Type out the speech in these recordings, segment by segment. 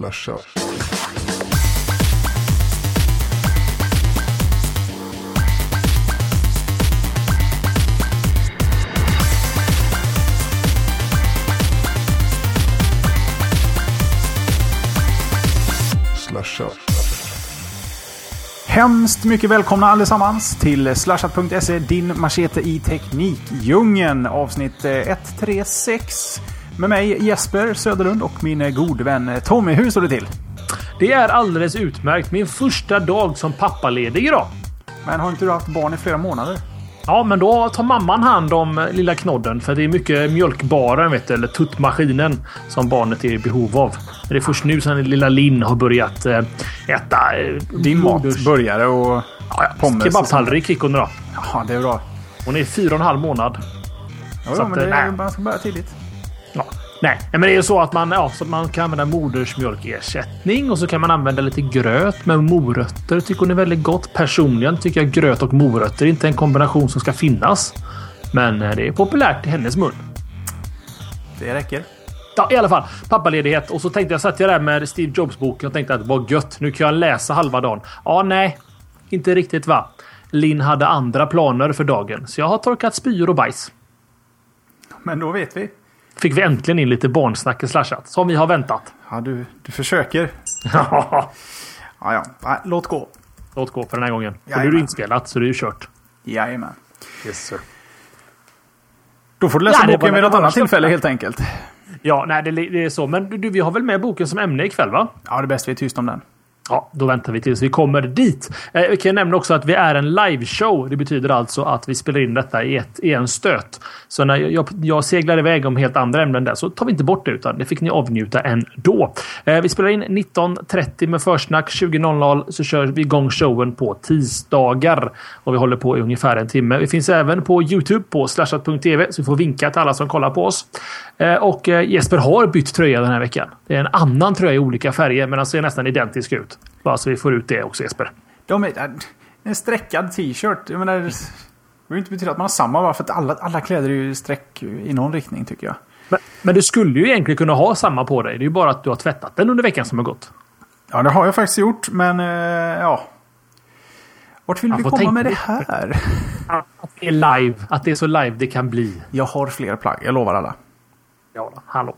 Slasha. Slasha. Hemskt mycket välkomna allesammans till slashat.se, din machete i teknikdjungeln. Avsnitt eh, 136 med mig Jesper Söderlund och min gode vän Tommy. Hur står det till? Det är alldeles utmärkt. Min första dag som pappaledig idag. Men har inte du haft barn i flera månader? Ja, men då tar mamman hand om eh, lilla knodden för det är mycket mjölkbaren, vet du, eller tuttmaskinen som barnet är i behov av. Men det är först nu som lilla Linn har börjat eh, äta eh, Din mat, moders- burgare och Ja, ja. pommes. Kebabtallrik fick hon då. Ja, det är bra. Hon är fyra och en halv månad. Ja, att, men det är, nej. man ska börja tidigt. Nej, men det är ju så att man, ja, så man kan använda modersmjölkersättning och så kan man använda lite gröt med morötter. Tycker hon är väldigt gott. Personligen tycker jag gröt och morötter är inte en kombination som ska finnas. Men eh, det är populärt i hennes mun. Det räcker. Ja, i alla fall. Pappaledighet. Och så tänkte jag, satt jag där med Steve Jobs-boken och tänkte att vad gött. Nu kan jag läsa halva dagen. Ja, nej. Inte riktigt va. Linn hade andra planer för dagen. Så jag har torkat spyor och bajs. Men då vet vi. Fick vi äntligen in lite barnsnack i slashat. Som vi har väntat. Ja, du, du försöker. Ja, Ja, låt gå. Låt gå för den här gången. Och nu är det inspelat så det är ju kört. Jajamän. Yes, sir. Då får du läsa Ja, boken vid något annat tillfälle helt enkelt. Ja, nej, det, det är så. Men du, vi har väl med boken som ämne ikväll, va? Ja, det är bäst vi är tyst om den. Ja, då väntar vi tills vi kommer dit. Eh, vi kan nämna också att vi är en liveshow. Det betyder alltså att vi spelar in detta i, ett, i en stöt. Så när jag, jag seglar iväg om helt andra ämnen där så tar vi inte bort det utan det fick ni avnjuta ändå. Eh, vi spelar in 19.30 med försnack. 20.00 så kör vi igång showen på tisdagar. Och vi håller på i ungefär en timme. Vi finns även på Youtube på slashat.tv så vi får vinka till alla som kollar på oss. Eh, och eh, Jesper har bytt tröja den här veckan. Det är en annan tröja i olika färger men den ser nästan identisk ut. Bara så vi får ut det också Jesper. De är, äh, en streckad t-shirt. Jag menar, det behöver inte betyda att man har samma bara för att alla, alla kläder är ju streck i någon riktning tycker jag. Men, men du skulle ju egentligen kunna ha samma på dig. Det är ju bara att du har tvättat den under veckan som har gått. Ja, det har jag faktiskt gjort, men eh, ja. Vart vill Jag vi komma med det här? Att det är live. Att det är så live det kan bli. Jag har fler plagg, jag lovar alla. Ja, då, hallå.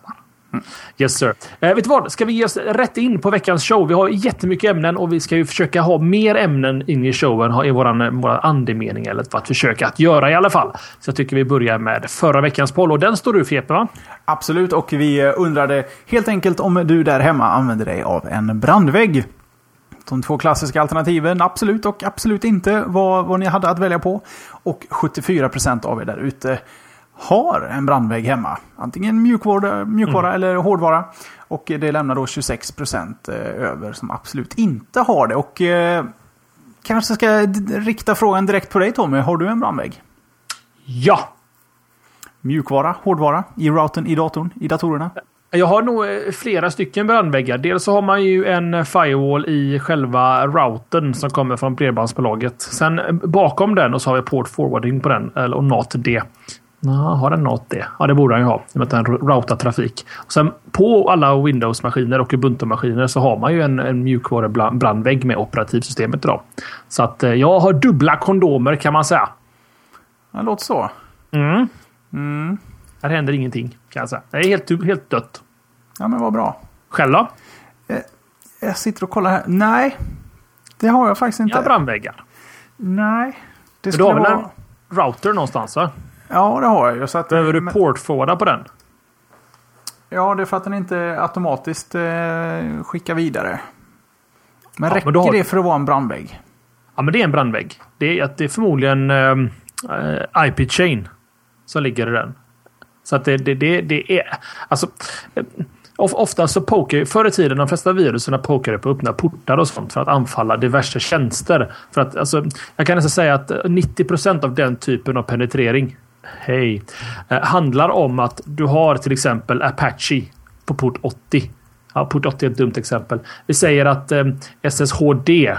Yes sir. Eh, vet du vad? Ska vi ge oss rätt in på veckans show? Vi har jättemycket ämnen och vi ska ju försöka ha mer ämnen in i showen. ha- I våran, eh, våran andemening eller för att försöka att göra i alla fall. Så jag tycker vi börjar med förra veckans poll och den står du för Jeppe va? Absolut, och vi eh, undrade helt enkelt om du där hemma använder dig av en brandvägg. De två klassiska alternativen, absolut och absolut inte, var vad ni hade att välja på. Och 74% av er där ute har en brandvägg hemma. Antingen mjukvara, mjukvara eller hårdvara. Och det lämnar då 26% eh, över som absolut inte har det. Och eh, kanske ska jag rikta frågan direkt på dig Tommy. Har du en brandvägg? Ja! Mjukvara, hårdvara, i routern, i datorn, i datorerna? Jag har nog eh, flera stycken brandväggar. Dels så har man ju en firewall i själva routern som kommer från bredbandsbolaget. Sen eh, bakom den och så har vi port forwarding på den. Eller och NAT Nå, har den NAT D? Ja, det borde den ju ha. I och med att den routar trafik. Och sen på alla Windows-maskiner och Ubuntu-maskiner så har man ju en, en mjukvarubrandvägg med operativsystemet idag. Så att eh, jag har dubbla kondomer kan man säga. Det låter så. Mm. Här händer ingenting kan jag säga. Det är helt, helt dött. Ja, men vad bra. Själv då? Jag sitter och kollar här. Nej, det har jag faktiskt inte. Jag brandväggar. Nej. Det Du skulle har väl vara... en router någonstans va? Ja, det har jag ju. Så att... Behöver du men- portforwarda på den? Ja, det är för att den inte automatiskt eh, skickar vidare. Men Ja, räcker men har- det för att vara en brandvägg? Ja, men det är en brandvägg. Det är, det är förmodligen um, IP chain som ligger i den. Så att det, det, det, det är... Alltså, eh, of, ofta så poker... Förr i tiden, de flesta viruserna pokade på öppna portar och sånt för att anfalla diverse tjänster. För att, alltså, jag kan nästan säga att 90% av den typen av penetrering Hej. Eh, handlar om att du har till exempel Apache på port 80. Ja, port 80 är ett dumt exempel. Vi säger att eh, SSHD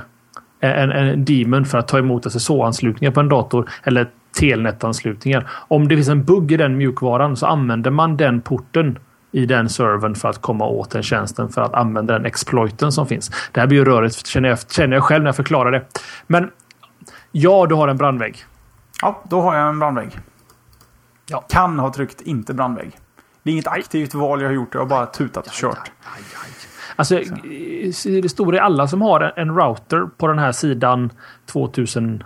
en, en demon för att ta emot SSH-anslutningar på en dator eller telnetanslutningar. Om det finns en bugg i den mjukvaran så använder man den porten i den servern för att komma åt den tjänsten för att använda den exploiten som finns. Det här blir ju rörigt känner jag, känner jag själv när jag förklarar det. Men ja, du har en brandvägg. Ja, då har jag en brandvägg. Ja. Kan ha tryckt inte brandvägg. Det är inget aktivt val jag har gjort. Jag har bara tutat och kört. Alltså, i det stora är alla som har en router på den här sidan 2001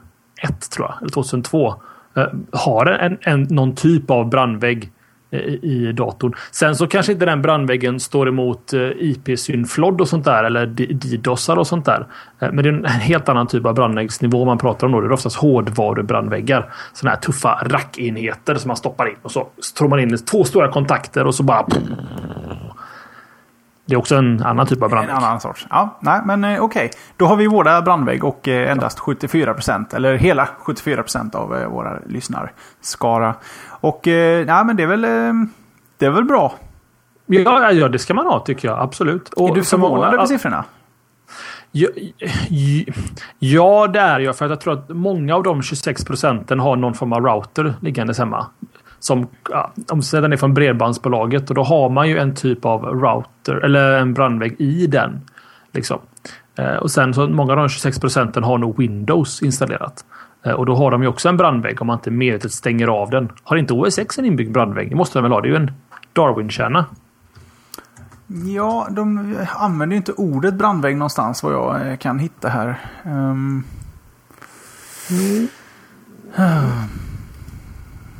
tror jag, eller 2002. eh, Har en, en, någon typ av brandvägg eh, Eh, i, datorn. Sen så kanske inte den brandväggen står emot eh, IP-synflodd och sånt där eller DDoSar och sånt där. Eh, men det är en helt annan typ av brandväggsnivå man pratar om då. Det är oftast hårdvarubrandväggar. Sådana här tuffa rackenheter som man stoppar in och så tror man in två stora kontakter och så bara det är också en annan typ av brandvägg. En annan sorts. Ja, nej, men okej. okej. Då har vi våra brandvägg och endast 74% eller hela 74% av våra lyssnarskara. Och eh, nej, men det är väl, eh, det är väl bra. Ja, ja, det ska man ha tycker jag. Absolut. Och är du förvånad över siffrorna? Ja, ja, det är jag. För att jag tror att många av de 26 procenten har någon form av router liggandes hemma. Som, ja, om den är från Bredbandsbolaget och då har man ju en typ av router eller en brandvägg i den. Liksom. Eh, och sen så många av de 26 procenten har nog Windows installerat. Eh, och då har de ju också en brandvägg om man inte medvetet stänger av den. Har inte OS X en inbyggd brandvägg? Det måste de väl ha? Det är ju en Darwin-kärna. Ja, de använder ju inte ordet brandvägg någonstans vad jag eh, kan hitta här. Ehm,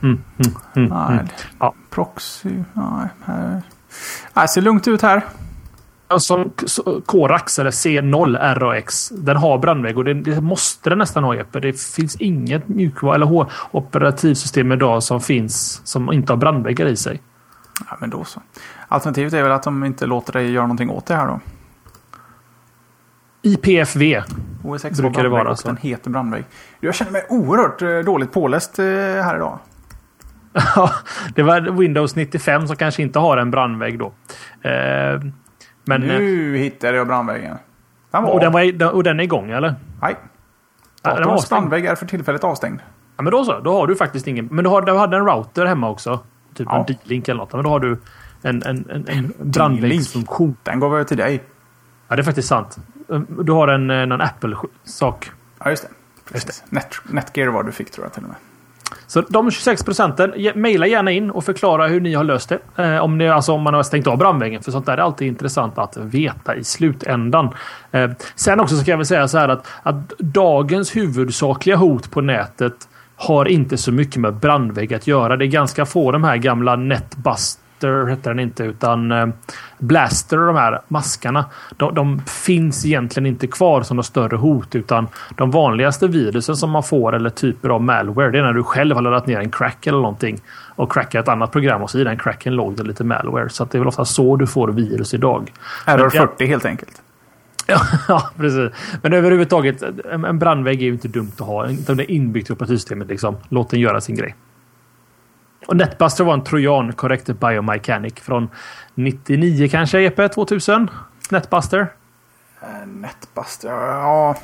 Mm, mm, mm, nej, mm. Ja. proxy. Nej, här. Nej, ser lugnt ut här. Som så- Corax eller C0 RAX. Den har brandvägg och det, det måste den nästan ha Jeppe. Det finns inget mjukvara eller operativsystem idag som finns som inte har brandväggar i sig. Ja, men då så. Alternativet är väl att de inte låter dig göra någonting åt det här då. IPFV. OS X Brukar det vara så. den heter brandvägg. Jag känner mig oerhört eh, dåligt påläst eh, här idag. Ja, det var Windows 95 som kanske inte har en brandvägg då. Eh, men, eh, Nu hittade jag brandväggen. Den var, och, den var, och den är igång eller? Nej. Datorns brandvägg är för tillfället avstängd. Ja, men då så. Då har du faktiskt ingen. Men du, har, du hade en router hemma också. Typ Ja. en D-link eller något. Men då har du en, en, en, en brandväggsfunktion. Den gav jag till dig. Ja, det är faktiskt sant. Du har en, en, en Apple-sak. Ja, just det. Precis. Net, Netgear var du fick tror jag till och med. Så de 26 procenten, mejla gärna in och förklara hur ni har löst det. Eh, om, ni, alltså om man har stängt av brandväggen. För sånt där är alltid intressant att veta i slutändan. Eh, sen också ska jag väl säga så här att, att dagens huvudsakliga hot på nätet har inte så mycket med brandvägg att göra. Det är ganska få de här gamla Netbust Netbuster heter den inte utan eh, Blaster och de här maskarna. De, de finns egentligen inte kvar som något större hot utan de vanligaste virusen som man får eller typer av malware det är när du själv har laddat ner en crack eller någonting och crackar ett annat program och så i den cracken låg det lite malware. Så det är väl ofta så du får virus idag. Error Men- 40 helt enkelt. ja, precis. Men överhuvudtaget, en brandvägg är ju inte dumt att ha. Det är inbyggt i operativsystemet. Liksom. Låt den göra sin grej. Och Netbuster var en trojan, Corrected Biomechanic, från 99 kanske, Jeppe? 2000? Netbuster? Netbuster, ja.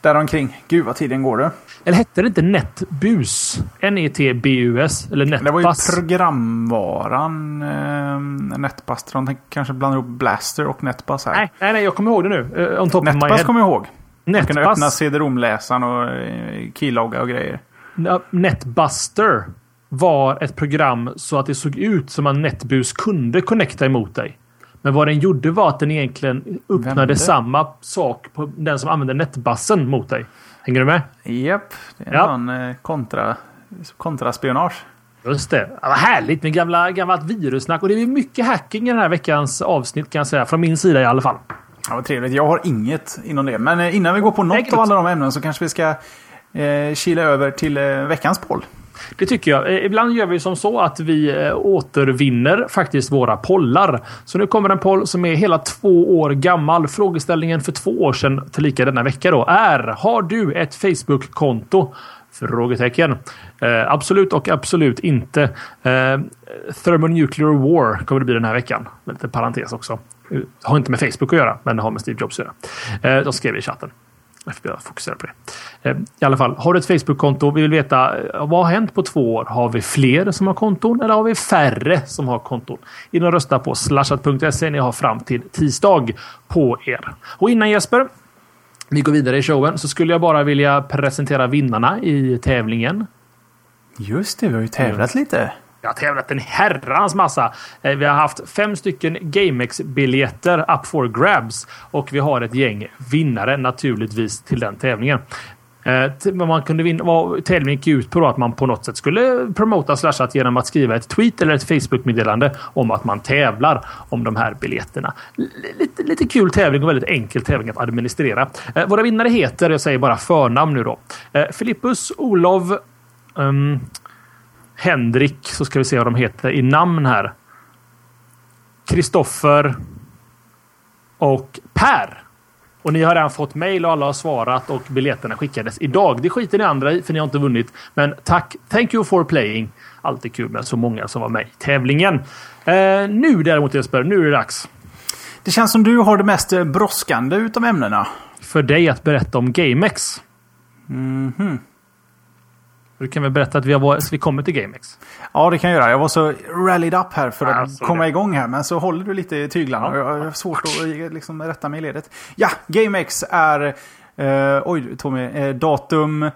Däromkring. Gud vad tiden går det. Eller hette det inte Netbus? N-E-T-B-U-S? Eller Det var ju Netbus? programvaran eh, Netbuster. De kanske blandar ihop Blaster och Netbus här. nej, nej, nej, jag kommer ihåg det nu. On top of my Netbus head. kommer jag ihåg. Man kunde öppna Netbus, CD-ROM-läsaren och eh, keylogga och grejer. Netbuster var ett program så att det såg ut som att Netbus kunde connecta emot dig. Men vad den gjorde var att den egentligen öppnade samma sak på den som använde netbussen mot dig. Hänger du med? Japp, det är en Ja. sån eh, kontra, kontraspionage. Just det. Ja, vad härligt med gamla, gammalt virussnack. Och det är mycket hacking i den här veckans avsnitt kan jag säga. Från min sida i alla fall. Ja, vad trevligt. Jag har inget inom det. Men eh, innan vi går på något av alla de ämnen så kanske vi ska eh, kila över till eh, veckans poll. Det tycker jag. Eh, ibland gör vi som så att vi eh, återvinner faktiskt våra pollar. Så nu kommer en poll som är hela två år gammal. Frågeställningen för två år sedan tillika denna vecka då är Har du ett Facebook-konto? Frågetecken. Eh, absolut och absolut inte. Eh, Thermonuclear War kommer det bli den här veckan. Med lite parentes också. Eh, har inte med Facebook att göra, men det har med Steve Jobs att göra. Eh, de skrev i chatten. FBI fokuserar på det. Eh, I alla fall, har du ett Facebook-konto? Vi vill veta eh, vad har hänt på två år? Har vi fler som har konton eller har vi färre som har konton? In och rösta på slashat.se. Ni har fram till tisdag på er. Och innan Jesper, vi går vidare i showen så skulle jag bara vilja presentera vinnarna i tävlingen. Just det, vi har ju tävlat lite. Jag har tävlat en herrans massa. Eh, vi har haft fem stycken GameX-biljetter up for grabs och vi har ett gäng vinnare naturligtvis till den tävlingen. Eh, man kunde vinna, tävlingen gick ut på att man på något sätt skulle promota Slashat genom att skriva ett tweet eller ett Facebook-meddelande om att man tävlar om de här biljetterna. Lite, lite kul tävling och väldigt enkel tävling att administrera. Eh, våra vinnare heter, jag säger bara förnamn nu då. Filippus, Olof, um, Henrik, så ska vi se vad de heter i namn här. Kristoffer och Per. Och ni har redan fått mail och alla har svarat och biljetterna skickades idag. Det skiter ni andra i för ni har inte vunnit. Men tack! Thank you for playing. Alltid kul med så många som var med i tävlingen. Eh, nu däremot Jesper, nu är det dags. Det känns som du har det mest brådskande utav ämnena. För dig att berätta om GameX. Mhm. Mm du kan väl berätta att vi, har, vi kommer till GameX? Ja, det kan jag göra. Jag var så rallied up här för att alltså, komma det. igång här. Men så håller du lite i tyglarna. Ja. Jag har svårt att liksom rätta mig i ledet. Ja, GameX är... Eh, oj, Tommy. Eh, datum...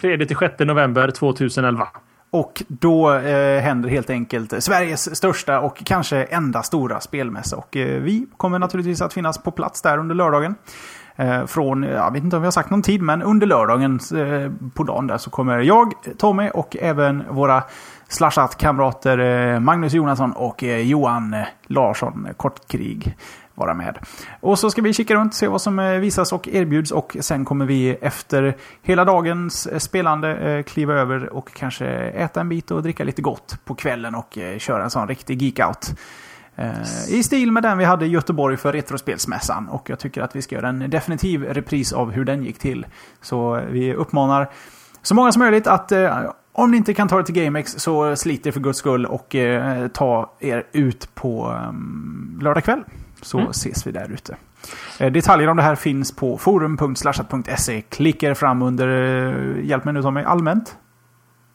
3 6 november 2011. Och då eh, händer helt enkelt Sveriges största och kanske enda stora spelmässa. Och eh, vi kommer naturligtvis att finnas på plats där under lördagen. Eh, från, jag vet inte om vi har sagt någon tid, men under lördagen eh, på dagen där så kommer jag, Tommy och även våra slashat-kamrater eh, Magnus Jonasson och eh, Johan Larsson, Kortkrig, vara med. Och så ska vi kika runt, se vad som eh, visas och erbjuds och sen kommer vi efter hela dagens eh, spelande kliva över och kanske äta en bit och dricka lite gott på kvällen och köra en sån riktig geek-out. Eh, I stil med den vi hade i Göteborg för Retrospelsmässan. Och jag tycker att vi ska göra en definitiv repris av hur den gick till. Så vi uppmanar så många som möjligt att eh, om ni inte kan ta det till GameX så slit er för guds skull och eh, ta er ut på um, lördag kväll. Så mm. ses vi där ute. Detaljer om det här finns på forum.slashat.se. Klicka er fram under, hjälp mig nu Tommy, allmänt.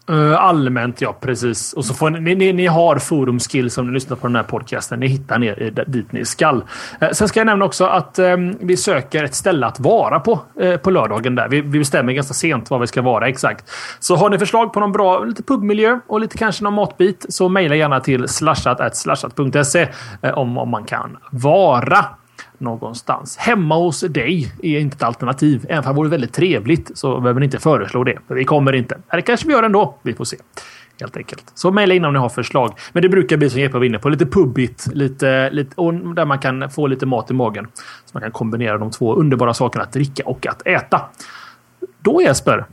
Eh, allmänt, ja precis. Och så får ni, ni, ni har forumskills om ni lyssnar på den här podcasten. Ni hittar ner dit ni skall. Eh, sen ska jag nämna också att um, vi söker ett ställe att vara på uh, på lördagen. där. Vi, vi bestämmer ganska sent var vi ska vara exakt. Så har ni förslag på någon bra lite pubmiljö och lite kanske någon matbit så mejla gärna till slashat.slashat.se om, om man kan vara någonstans. Hemma hos dig är inte ett alternativ. Även om det vore väldigt trevligt så behöver ni inte föreslå det. För vi kommer inte. Eller kanske vi gör ändå. Vi får se. Helt enkelt. Så mejla in om ni har förslag. Men det brukar bli som Jeppe var inne på. Lite pubbigt. Lite, lite, och där man kan få lite mat i magen. Så man kan kombinera de två underbara sakerna att dricka och att äta. Då Jesper.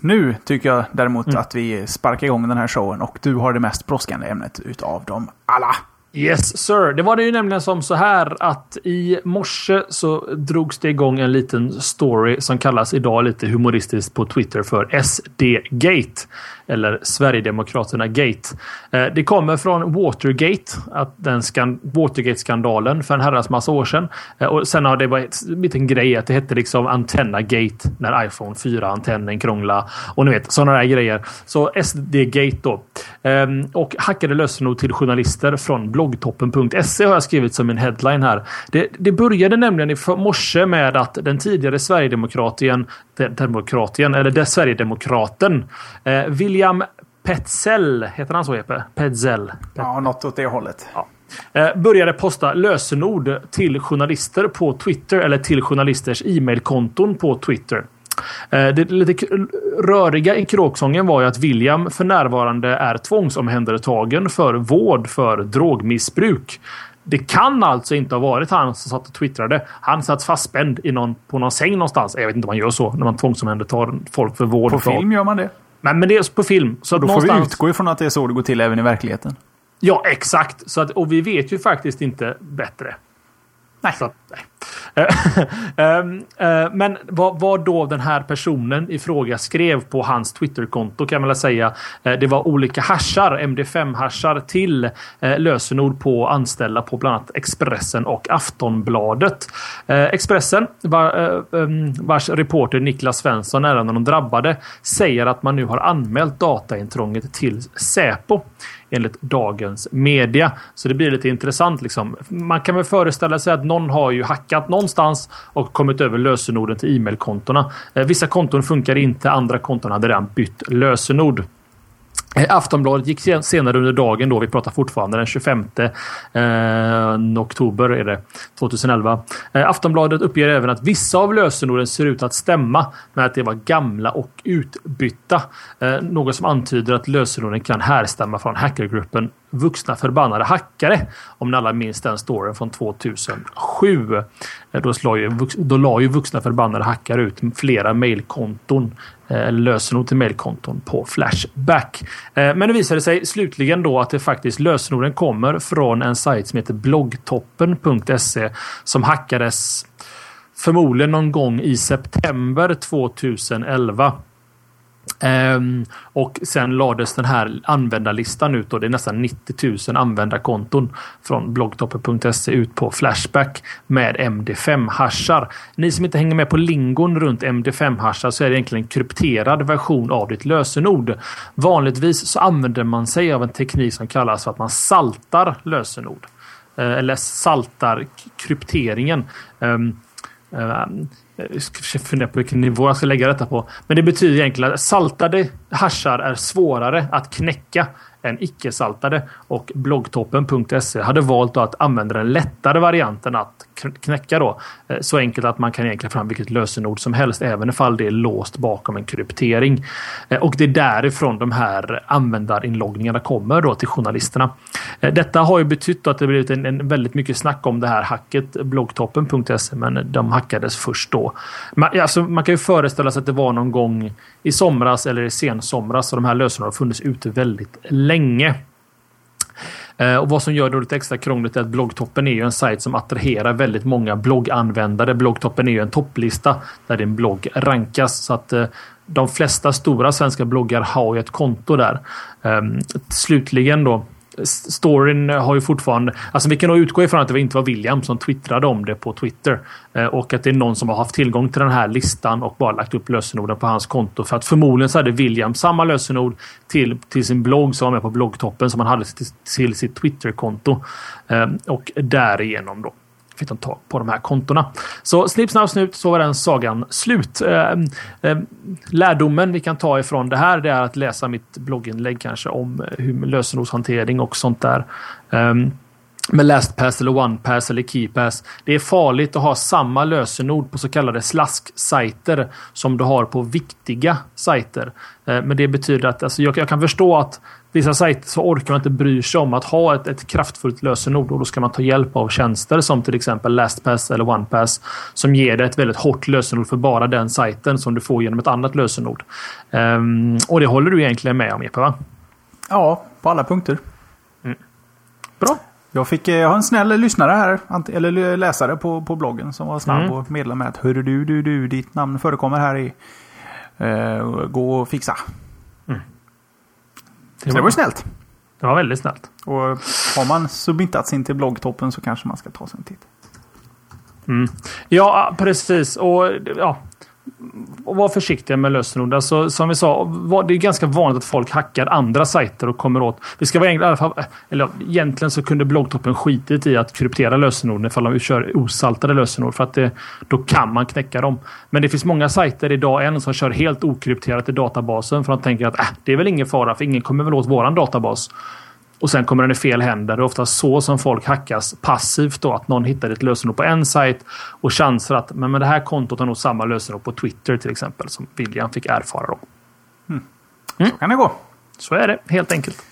Nu tycker jag däremot mm. att vi sparkar igång den här showen och du har det mest brådskande ämnet utav dem alla. Yes sir. Det var det ju nämligen som så här att i morse så drogs det igång en liten story som kallas idag lite humoristiskt på Twitter för SD-gate. Eller Sverigedemokraterna Gate. Eh, det kommer från Watergate, att den Watergate-skandalen för en herrans massa år sedan. Eh, och sen har det blivit en grej att det hette liksom Antenna Gate när iPhone 4-antennen krångla och ni vet sådana där grejer. Så SD-gate då. Ehm, och hackade lösenord till journalister från bloggtoppen.se har jag skrivit som en headline här. Det, det började nämligen i morse med att den tidigare Sverigedemokratien, demokratien, eller det Sverigedemokraten, eh, William Petzell, heter han så Jeppe? Petzell? Ja, något åt det hållet. Ja. Eh, började posta lösenord till journalister på Twitter eller till journalisters e-mailkonton på Twitter. Eh, det lite röriga i kråksången var ju att William för närvarande är tvångsomhändertagen för vård för drogmissbruk. Det kan alltså inte ha varit han som satt och twittrade. Han satt fastspänd i någon, på någon säng någonstans. Jag vet inte om man gör så när man tvångsomhändertar folk för vård. På film gör man det. Men, men det är på film. Så då någonstans... får vi utgå ifrån att det är så det går till även i verkligheten. Ja, exakt. Så att, och vi vet ju faktiskt inte bättre. Nej. Så, nej. Eh, ehm, eh, men vad, vad då den här personen i fråga skrev på hans Twitterkonto kan man väl säga. Eh, det var olika hashar, MD5-hashar till lösenord på anställda på bland annat Expressen och Aftonbladet. Expressen, ehm, vars reporter Niklas Svensson är en av de drabbade, säger att man nu har anmält dataintrånget till Säpo enligt dagens media. Så det blir lite intressant. Liksom. Man kan väl föreställa sig att någon har ju hackat någonstans och kommit över lösenorden till e-mailkontona. Eh, vissa konton funkar inte, andra konton hade redan bytt lösenord. Eh, Aftonbladet gick senare under dagen då, vi pratar fortfarande den 25 eh, oktober är det, 2011. Eh, Aftonbladet uppger även att vissa av lösenorden ser ut att stämma med att det var gamla och utbytta. Eh, något som antyder att lösenorden kan härstamma från hackergruppen Vuxna förbannade hackare. Om ni alla minns den storyn från 2007. Eh, då, la ju, då la ju vuxna förbannade hackare ut flera mejlkonton Eh, eller lösenord till mailkonton på Flashback. Eh, men det visade sig slutligen då att det faktiskt lösenorden kommer från en sajt som heter bloggtoppen.se som hackades förmodligen någon gång i september 2011. Um, och sen lades den här användarlistan ut. Och det är nästan 90 000 användarkonton från bloggtoppen.se ut på Flashback med MD5-hashar. Ni som inte hänger med på lingon runt MD5-hashar så är det egentligen en krypterad version av ditt lösenord. Vanligtvis så använder man sig av en teknik som kallas för att man saltar lösenord. Uh, eller saltar krypteringen. Um, uh, jag ska fundera på vilken nivå jag ska lägga detta på. Men det betyder egentligen att saltade haschar är svårare att knäcka än icke-saltade. Och bloggtoppen.se hade valt att använda den lättare varianten att knäcka då. Eh, så enkelt att man kan egentligen fram vilket lösenord som helst även ifall det är låst bakom en kryptering. Eh, och det är därifrån de här användarinloggningarna kommer då till journalisterna. Eh, detta har ju betytt att det blivit en, en väldigt mycket snack om det här hacket bloggtoppen.se men de hackades först då. Man, alltså, man kan ju föreställa sig att det var någon gång i somras eller i sensomras och de här lösenorden har funnits ute väldigt länge länge. Eh, och vad som gör det lite extra krångligt är att bloggtoppen är ju en sajt som attraherar väldigt många blogganvändare. Bloggtoppen är ju en topplista där din blogg rankas. Så att eh, de flesta stora svenska bloggar har ju ett konto där. Ehm, slutligen då storyn har ju fortfarande... Alltså vi kan nog utgå ifrån att det inte var William som twittrade om det på Twitter. Eh, och att det är någon som har haft tillgång till den här listan och bara lagt upp lösenorden på hans konto. För att förmodligen så hade William samma lösenord till, till sin blogg som var med på bloggtoppen som han hade till, till sitt Twitterkonto. Eh, och därigenom då fick de tag på de här kontona. Så snipp, snapp, snut så var den sagan slut. Eh, eh, lärdomen vi kan ta ifrån det här det är att läsa mitt blogginlägg kanske om eh, hur lösenordshantering och sånt där. Ehm, med LastPass eller OnePass eller KeyPass. Det är farligt att ha samma lösenord på så kallade slasksajter som du har på viktiga sajter. Men det betyder att alltså, jag, jag kan förstå att vissa sajter så orkar man inte bry sig om att ha ett, ett kraftfullt lösenord och då ska man ta hjälp av tjänster som till exempel LastPass eller OnePass som ger dig ett väldigt hårt lösenord för bara den sajten som du får genom ett annat lösenord. Um, och det håller du egentligen med om Epe va? Ja, på alla punkter. Mm. Bra. Jag fick jag har en snäll lyssnare här, eller läsare på, på bloggen som var snabb mm. och meddelade med att Hörru du, du, du, ditt namn förekommer här i... Uh, gå och fixa. Det, var, det var snällt. Det var väldigt snällt. Och har man submittat sin till bloggtoppen så kanske man ska ta sig en titt. Mm. Ja, precis. Och ja, och var försiktiga med lösenord. Alltså, som vi sa, det är ganska vanligt att folk hackar andra sajter och kommer åt... Vi ska vara enkla, i alla fall, eller egentligen så kunde bloggtoppen skitit i att kryptera lösenorden ifall de kör osaltade lösenord. För att det, då kan man knäcka dem. Men det finns många sajter idag än som kör helt okrypterat i databasen. För att de tänker att äh, det är väl ingen fara för ingen kommer väl åt våran databas. Och sen kommer den i fel händer. Det är ofta så som folk hackas passivt då. Att någon hittar ett lösenord på en sajt och chansar att men, men det här kontot har nog samma lösenord på Twitter till exempel. Som William fick erfara då. Mm. Mm. Så kan det gå. Så är det helt enkelt.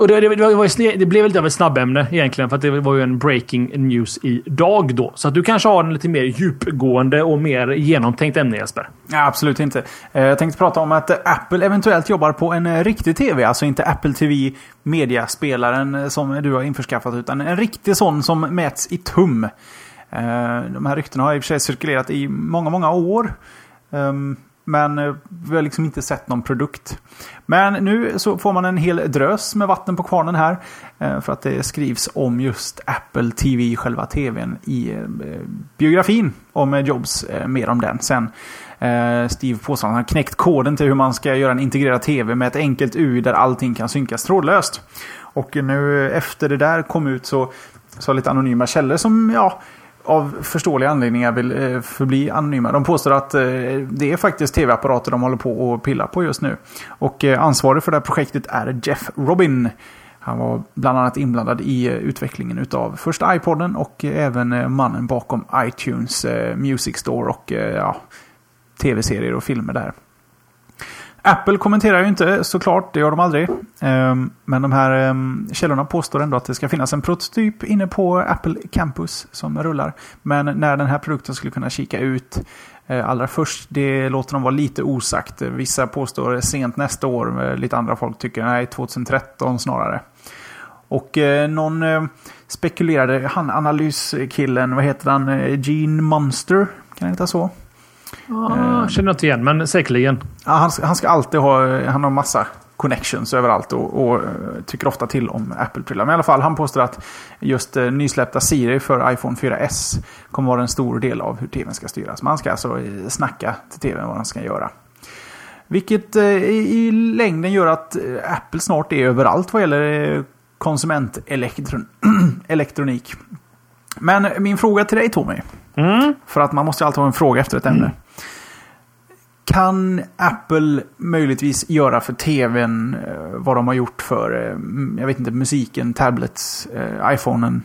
Och det, det, det, var, det blev lite av ett snabbämne egentligen för att det var ju en breaking news idag då. Så att du kanske har en lite mer djupgående och mer genomtänkt ämne Jesper? Ja, absolut inte. Eh, jag tänkte prata om att Apple eventuellt jobbar på en eh, riktig TV. Alltså inte Apple TV mediaspelaren eh, som du har införskaffat utan en riktig sån som mäts i tum. De här ryktena har i och för sig cirkulerat i många, många år. Ehm, men eh, vi har liksom inte sett någon produkt. Men nu så får man en hel drös med vatten på kvarnen här. Eh, för att det skrivs om just Apple TV, själva TVn i eh, biografin. Om Jobs, mer om den sen. Steve påstår att han har knäckt koden till hur man ska göra en integrerad TV med ett enkelt UI där allting kan synkas trådlöst. Och nu efter det där kom ut så, så har lite anonyma källor som ja, av förståeliga anledningar vill eh, förbli anonyma. De påstår att eh, det är faktiskt tv-apparater de håller på att pilla på just nu. Och eh, ansvarig för det här projektet är Jeff Robin. Han var bland annat inblandad i utvecklingen utav först iPoden och även mannen bakom iTunes Music Store och ja, tv-serier och filmer där. Apple kommenterar ju inte såklart, det gör de aldrig. Ehm, men de här ehm, källorna påstår ändå att det ska finnas en prototyp inne på Apple Campus som rullar. Men när den här produkten skulle kunna kika ut eh, allra först, det låter de vara lite osagt. Vissa påstår sent nästa år, eh, lite andra folk tycker nej 2013 snarare. Och eh, någon spekulerade, han analyskillen, vad heter han, Gene Monster? Kan det heta så? Ah, känner inte igen, men säkerligen. Ja, han, han ska alltid ha, han har massa connections överallt och, och tycker ofta till om Apple-prylar. Men i alla fall, han påstår att just eh, nysläppta Siri för iPhone 4S kommer vara en stor del av hur tvn ska styras. Man ska alltså snacka till tvn vad den ska göra. Vilket eh, i längden gör att eh, Apple snart är överallt vad gäller eh, konsumentelektronik. Men min fråga till dig Tommy. Mm. För att man måste alltid ha en fråga efter ett ämne. Mm. Kan Apple möjligtvis göra för tvn eh, vad de har gjort för, eh, jag vet inte, musiken, tablets, eh, iPhonen?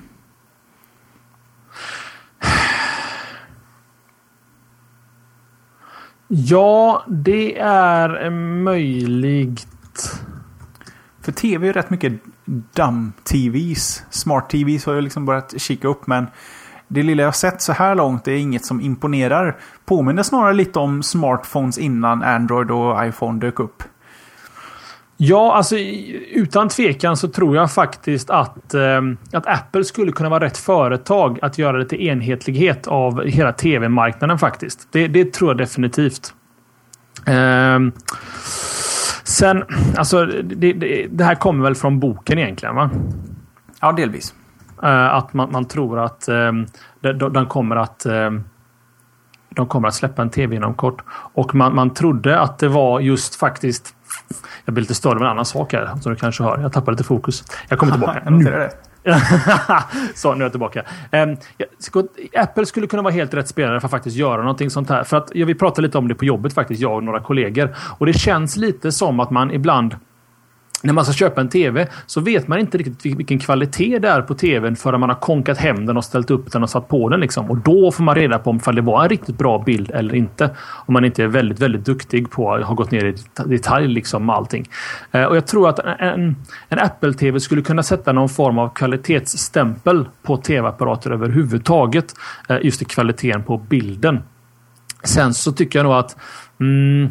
Ja, det är möjligt. För tv är rätt mycket dumb-tvs. Smart-tvs har ju liksom börjat kika upp men det lilla jag sett så här långt är inget som imponerar. Påminner snarare lite om smartphones innan Android och iPhone dök upp. Ja, alltså utan tvekan så tror jag faktiskt att, eh, att Apple skulle kunna vara rätt företag att göra lite enhetlighet av hela tv-marknaden faktiskt. Det, det, tror jag definitivt. Eh, sen, alltså det, det, det, här kommer väl från boken egentligen va? Ja, delvis. Eh, att man, man, tror att eh, de, de, kommer att eh, de kommer att släppa en tv inom kort. Och man, man trodde att det var just faktiskt jag blir lite störd av en annan sak här som du kanske hör. Jag tappar lite fokus. Jag kommer tillbaka. jag det. så, nu är jag tillbaka. Um, Apple skulle kunna vara helt rätt spelare för att faktiskt göra någonting sånt här. För att ja, vi pratade lite om det på jobbet faktiskt, jag och några kollegor. Och det känns lite som att man ibland när man ska köpa en TV så vet man inte riktigt vilken kvalitet det är på TVn förrän man har konkat hem den och ställt upp den och satt på den. Liksom. Och då får man reda på om det var en riktigt bra bild eller inte. Om man inte är väldigt, väldigt duktig på att ha gått ner i detalj liksom med allting. Eh, och jag tror att en, en Apple-TV skulle kunna sätta någon form av kvalitetsstämpel på TV-apparater överhuvudtaget. Eh, just i kvaliteten på bilden. Sen så tycker jag nog att mm,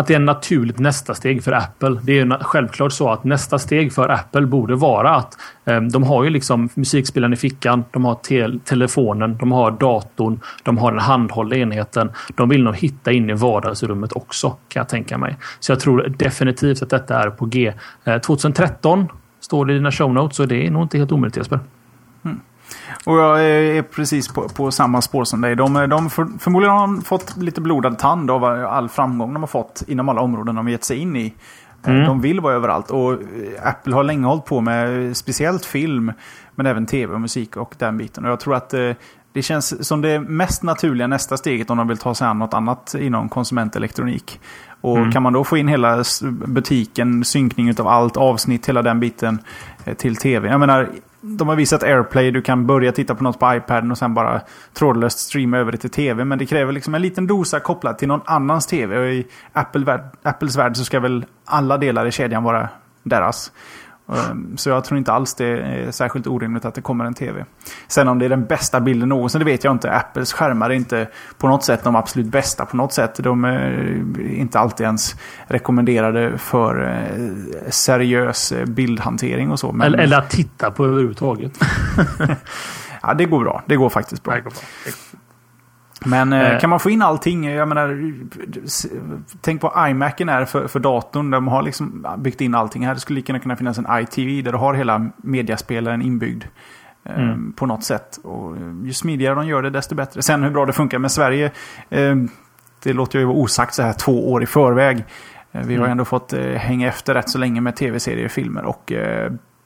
att det är naturligt nästa steg för Apple. Det är självklart så att nästa steg för Apple borde vara att eh, de har ju liksom musikspelaren i fickan, de har te telefonen, de har datorn, de har den handhållna enheten. De vill nog hitta in i vardagsrummet också kan jag tänka mig. Så jag tror definitivt att detta är på G. Eh, 2013 står det i dina show notes så det är nog inte helt omöjligt Jesper. Mm. Och jag är precis på, på samma spår som dig. De, de för, förmodligen har de fått lite blodad tand av all framgång de har fått inom alla områden de har gett sig in i. Mm. De vill vara överallt. Och Apple har länge hållit på med speciellt film, men även tv och musik och den biten. Och jag tror att eh, det känns som det mest naturliga nästa steget om de vill ta sig an något annat inom konsumentelektronik. Och mm. kan man då få in hela butiken, synkning av allt, avsnitt, hela den biten eh, till tv. Jag menar, de har visat AirPlay, du kan börja titta på något på iPaden och sen bara trådlöst streama över det till tv. Men det kräver liksom en liten dosa kopplad till någon annans tv. Och i Apple, Apples värld så ska väl alla delar i kedjan vara deras. Ehm, så jag tror inte alls det är särskilt orimligt att det kommer en tv. Sen om det är den bästa bilden någonsin, det vet jag inte. Apples skärmar är inte på något sätt de absolut bästa på något sätt. De är inte alltid ens rekommenderade för eh, seriös bildhantering och så. Men... Eller, eller att titta på överhuvudtaget. Ja, det går bra. Det går faktiskt bra. Men eh, Eh. kan man få in allting? Jag menar, tänk på iMacen är för, för datorn. De har liksom byggt in allting här. Det skulle lika gärna kunna finnas en iTV där du har hela mediaspelaren inbyggd. eh, Mm. På något sätt. Och eh, ju smidigare de gör det, desto bättre. Sen hur bra det funkar med Sverige. Eh, det låter ju vara osagt så här två år i förväg. Vi har Mm. ändå fått hänga efter rätt så länge med tv-serier, filmer och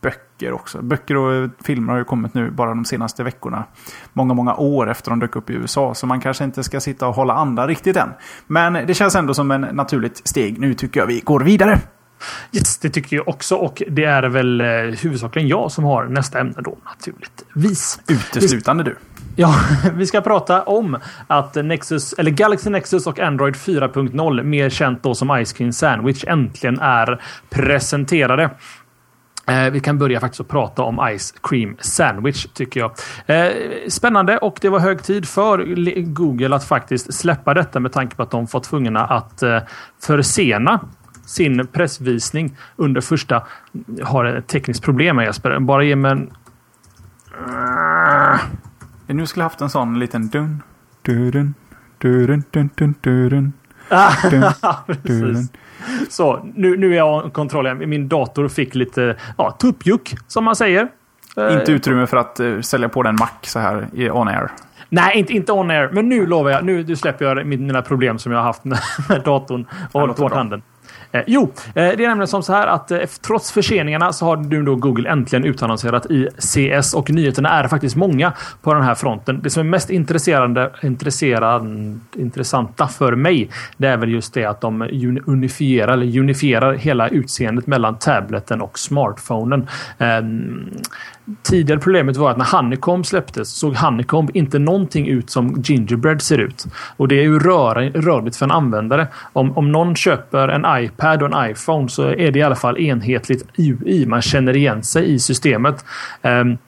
böcker också. Böcker och filmer har ju kommit nu bara de senaste veckorna. Många, många år efter de dök upp i USA. Så man kanske inte ska sitta och hålla andan riktigt än. Men det känns ändå som en naturligt steg. Nu tycker jag vi går vidare. Yes, det tycker jag också. Och det är väl eh, huvudsakligen jag som har nästa ämne då, naturligtvis. Uteslutande du. Ja, vi ska prata om att Nexus, eller Galaxy Nexus och Android 4.0, mer känt då som Ice Cream Sandwich, äntligen är presenterade. Eh, vi kan börja faktiskt att prata om Ice Cream Sandwich tycker jag. Eh, spännande och det var hög tid för Le- Google att faktiskt släppa detta med tanke på att de var tvungna att eh, försena sin pressvisning under första... Har ett tekniskt problem med Jesper. Bara ge mig en... Nu skulle jag haft en sån liten dun, dun, dun, dun, dun, dun, dun, dun, Precis. Så, nu, nu är jag kontroll. Min dator fick lite ja, tuppjuck, som man säger. Eh, Inte utrymme för att eh, sälja på den Mac så här i on air. Nej, inte, inte on air. Men nu lovar jag. Nu, släpper jag min- mina problem som jag har haft med, datorn och hållit bort handen. Eh, jo, eh, det är nämligen som så här att eh, trots förseningarna så har nu då Google äntligen utannonserat i CS och nyheterna är faktiskt många på den här fronten. Det som är mest intresserande, intresserande, intressanta för mig det är väl just det att de unifierar, eller unifierar hela utseendet mellan tableten och smartphonen. Ehm, Tidigare problemet var att när Honeycomb släpptes såg Honeycomb inte någonting ut som Gingerbread ser ut. Och det är ju röra, rörligt för en användare. Om, om någon köper en iPad och en iPhone så är det i alla fall enhetligt UI. Man känner igen sig i systemet. Ehm,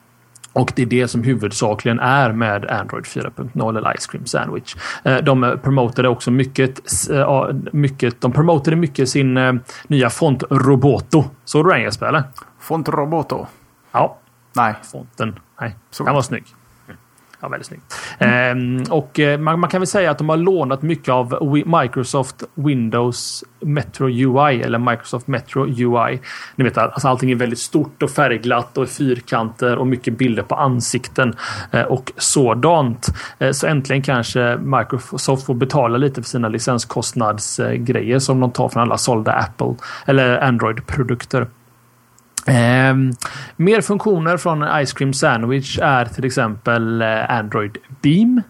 och det är det som huvudsakligen är med Android 4.0 eller Ice Cream Sandwich. Eh, De promotade också mycket, eh, mycket de promotade mycket sin eh, nya font Roboto. Såg du den Jesper? Font Roboto. Ja, Nej. fonten. Nej, Så. den var snygg. Mm. Ja, väldigt snygg. Ehm, och eh, man, man kan väl säga att de har lånat mycket av Microsoft Windows Metro UI eller Microsoft Metro UI. Ni vet att alltså, allting är väldigt stort och färgglatt och fyrkanter och mycket bilder på ansikten eh, och sådant. Eh, så äntligen kanske Microsoft får betala lite för sina licenskostnadsgrejer som de tar från alla sålda Apple eller Android-produkter. Eh, mer funktioner från Ice Cream Sandwich är till exempel eh, Android Beam.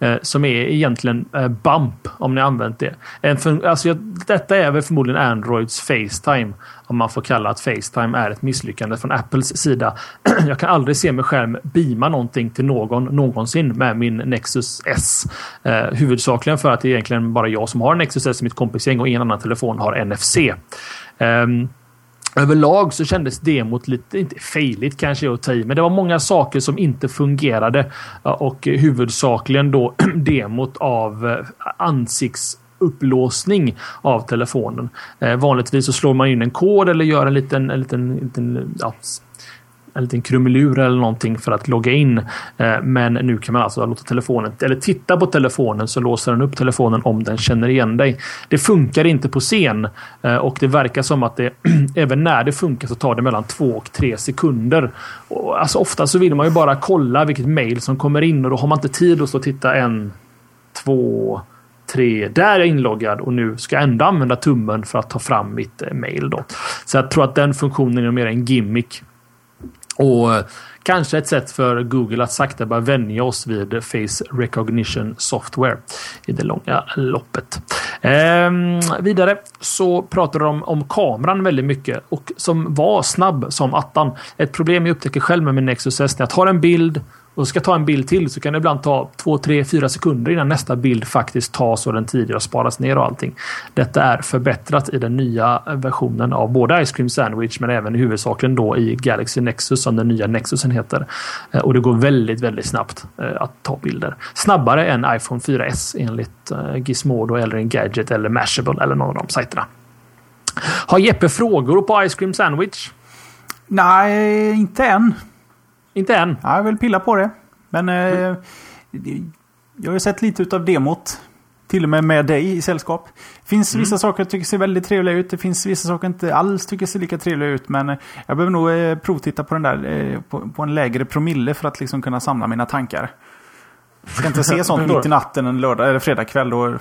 eh, Som är egentligen eh, Bump om ni har använt det. En fun- alltså, jag- detta är väl förmodligen Androids Facetime. Om man får kalla att Facetime är ett misslyckande från Apples sida. jag kan aldrig se mig själv beama någonting till någon någonsin med min Nexus S. Eh, huvudsakligen för att det är egentligen bara jag som har en Nexus S i mitt kompisgäng och ingen annan telefon har NFC. Eh, Överlag så kändes demot lite, inte fejligt kanske att ta i, men det var många saker som inte fungerade. Och huvudsakligen då demot av eh, ansiktsupplåsning av telefonen. Eh, vanligtvis så slår man in en kod eller gör en liten, en liten, liten ja, en liten krumelur eller någonting för att logga in. Eh, men nu kan man alltså låta telefonen, eller titta på telefonen så låser den upp telefonen om den känner igen dig. Det funkar inte på scen eh, och det verkar som att det även när det funkar så tar det mellan två och tre sekunder. Alltså ofta så vill man ju bara kolla vilket mail som kommer in och då har man inte tid att stå och titta en, två, tre. Där är jag inloggad och nu ska jag ändå använda tummen för att ta fram mitt eh, mail. Då. Så jag tror att den funktionen är mer en gimmick. Och eh, kanske ett sätt för Google att sakta börja vänja oss vid Face Recognition Software i det långa loppet. Ehm, vidare så pratar de om kameran väldigt mycket och som var snabb som attan. Ett problem jag upptäcker själv med min Nexus S är att tar en bild och ska ta en bild till så kan det ibland ta 2, 3, 4 sekunder innan nästa bild faktiskt tas och den tidigare sparas ner och allting. Detta är förbättrat i den nya versionen av både Ice Cream Sandwich men även huvudsakligen då i Galaxy Nexus som den nya Nexusen heter. Eh, och det går väldigt, väldigt snabbt eh, att ta bilder. Snabbare än iPhone 4S enligt eh, Gizmodo eller Engadget eller Mashable eller någon av de sajterna. Har Jeppe frågor på Ice Cream Sandwich? Nej, inte än. Inte än. Ja, Jag vill pilla på det. Men eh, jag har ju sett lite utav demot. Till och med med dig i sällskap. Det finns Mm. vissa saker jag tycker ser väldigt trevliga ut. Det finns vissa saker jag inte alls tycker ser lika trevliga ut. Men eh, jag behöver nog eh, provtitta på den där eh, på, på en lägre promille för att liksom kunna samla mina tankar. Jag ska inte se sånt mitt i natten en lördag eller fredagkväll. Då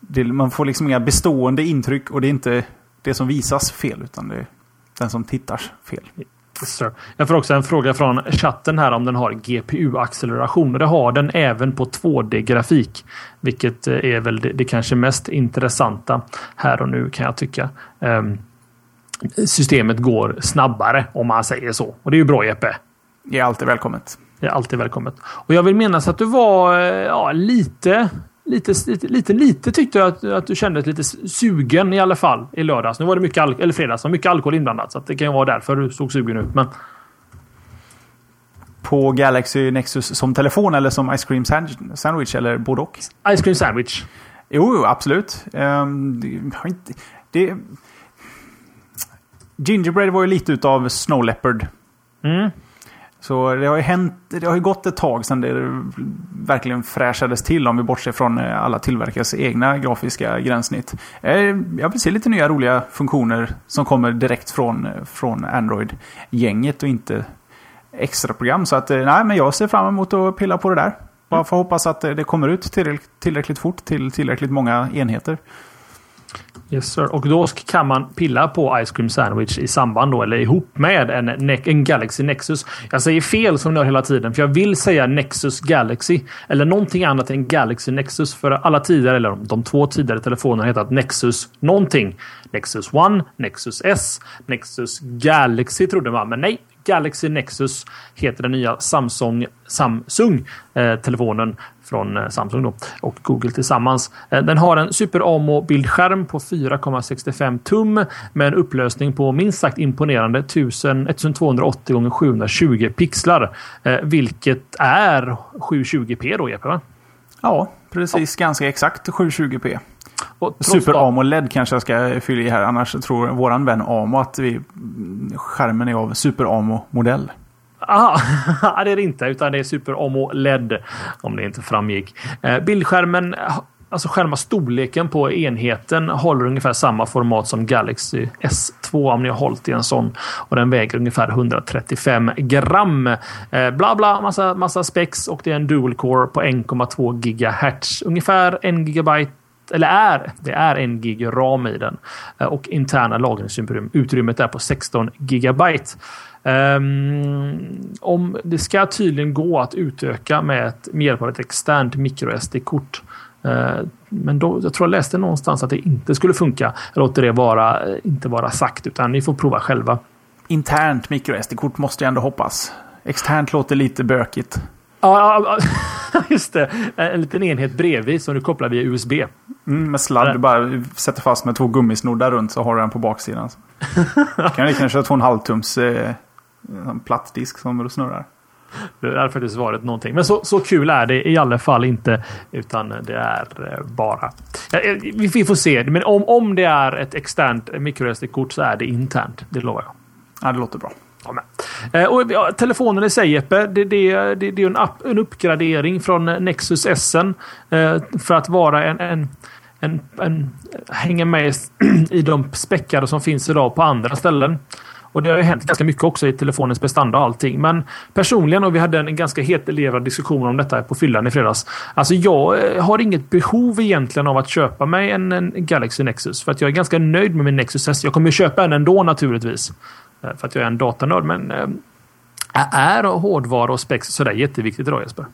det, man får liksom inga bestående intryck och det är inte det som visas fel utan det är den som tittars fel. Sir. Jag får också en fråga från chatten här om den har GPU-acceleration. Det har den även på 2D-grafik. Vilket eh, är väl det, det kanske mest intressanta här och nu kan jag tycka. Ehm, systemet går snabbare om man säger så. Och det är ju bra Jeppe. Det är alltid välkommet. Det är alltid välkommet. Och jag vill minnas att du var eh, ja, lite, lite, lite, lite, lite tyckte jag att, att du kände dig lite sugen i alla fall i lördags. Nu var det mycket, al- eller fredags, var mycket alkohol inblandat. Så det kan ju vara därför du såg sugen ut. Men På Galaxy Nexus som telefon eller som Ice Cream sand- Sandwich eller både och? Ice Cream Sandwich. Jo, absolut. Um, det, det, Gingerbread var ju lite utav Snow Leopard. Mm. Så det har ju hänt, det har ju gått ett tag sedan det verkligen fräschades till om vi bortser från eh, alla tillverkares egna grafiska gränssnitt. Eh, Jag vill se lite nya roliga funktioner som kommer direkt från, eh, från Android-gänget och inte extra program. Så att, nej, men jag ser fram emot att pilla på det där. Bara får hoppas att eh, det kommer ut tillräckligt fort till tillräckligt många enheter. Yes, sir. Och då kan man pilla på Ice Cream Sandwich i samband då, eller ihop med en, Ne- en Galaxy Nexus. Jag säger fel som jag hela tiden, för jag vill säga Nexus Galaxy. Eller någonting annat än Galaxy Nexus. För alla tidigare, eller de två tidigare telefonerna har hetat Nexus någonting. Nexus One, Nexus S, Nexus Galaxy trodde man, men nej. Galaxy Nexus heter den nya Samsung Samsung eh, telefonen från eh, Samsung då, och Google tillsammans. Eh, den har en Super AMO bildskärm på 4,65 tum med en upplösning på minst sagt imponerande 1000, 1280 x 720 pixlar, eh, vilket är 720p då Jeppe. Va? Ja, precis. Ganska exakt 720p. Och trots Super då- AMOLED kanske jag ska fylla i här. Annars tror våran vän Amo att vi, skärmen är av Super AMO-modell. Aha, det är det inte, utan det är Super AMOLED. Om det inte framgick. Eh, bildskärmen, alltså själva storleken på enheten håller ungefär samma format som Galaxy S2 om ni har hållit i en sån. Och den väger ungefär 135 gram. Eh, bla bla, massa, massa specs och det är en dual core på 1,2 gigahertz. Ungefär 1 gigabyte eller är, det är en gig ram i den. Eh, och interna lagringsutrymmet är på 16 gigabyte. Ehm, om det ska tydligen gå att utöka med, ett, med hjälp av ett externt microSD-kort. Eh, men då, jag tror jag läste någonstans att det inte skulle funka. Jag låter det vara, inte vara sagt, utan ni får prova själva. Internt microSD-kort måste jag ändå hoppas. Externt låter lite bökigt. Ja, just det. En liten enhet bredvid som du kopplar via USB. Mm, med sladd, du bara sätter fast med två gummisnoddar runt så har du den på baksidan. kan du kanske köra 2,5 tums eh, en platt disk som snurrar. Det hade faktiskt varit någonting. Men så, så kul är det i alla fall inte. Utan det är eh, bara... Eh, vi, får se. Men om, om det är ett externt microSD-kort så är det internt. Det lovar jag. Ja, det låter bra. Ja. Eh, och, ja, telefonen i sig Jeppe, det, det, det, det är en, upp, en uppgradering från Nexus S eh, för att vara en, en, en, en hänga med i de späckade som finns idag på andra ställen. Och det har ju hänt ganska mycket också i telefonens prestanda och allting. Men personligen, och vi hade en ganska hetlevrad diskussion om detta på fyllan i fredags. Alltså jag eh, har inget behov egentligen av att köpa mig en, en Galaxy Nexus. För att jag är ganska nöjd med min Nexus S. Jag kommer ju köpa en ändå naturligtvis. Eh, för att jag är en datanörd. Men eh, är hårdvara och spex sådär jätteviktigt idag Jesper?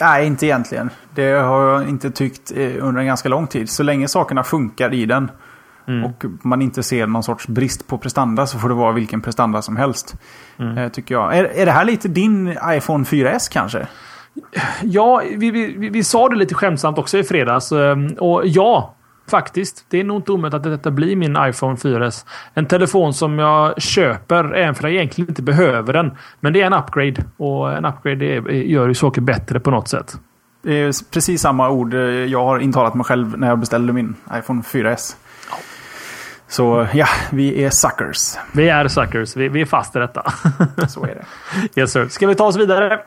Nej, inte egentligen. Det har jag inte tyckt under en ganska lång tid. Så länge sakerna funkar i den Mm. och man inte ser någon sorts brist på prestanda så får det vara vilken prestanda som helst. Mm. Eh, Tycker jag. Är, är det här lite din iPhone 4S kanske? Ja, vi, vi, vi, sa det lite skämtsamt också i fredags. ehm, Och ja, faktiskt. Det är nog inte omöjligt att detta blir min iPhone 4S. En telefon som jag köper, även för att jag egentligen inte behöver den. Men det är en upgrade. Och en upgrade gör ju saker bättre på något sätt. Det är precis samma ord eh, jag har intalat mig själv när jag beställde min iPhone 4S. Så ja, vi är suckers. Vi är suckers. Vi, vi är fast i detta. Så är det. yes sir. Ska vi ta oss vidare?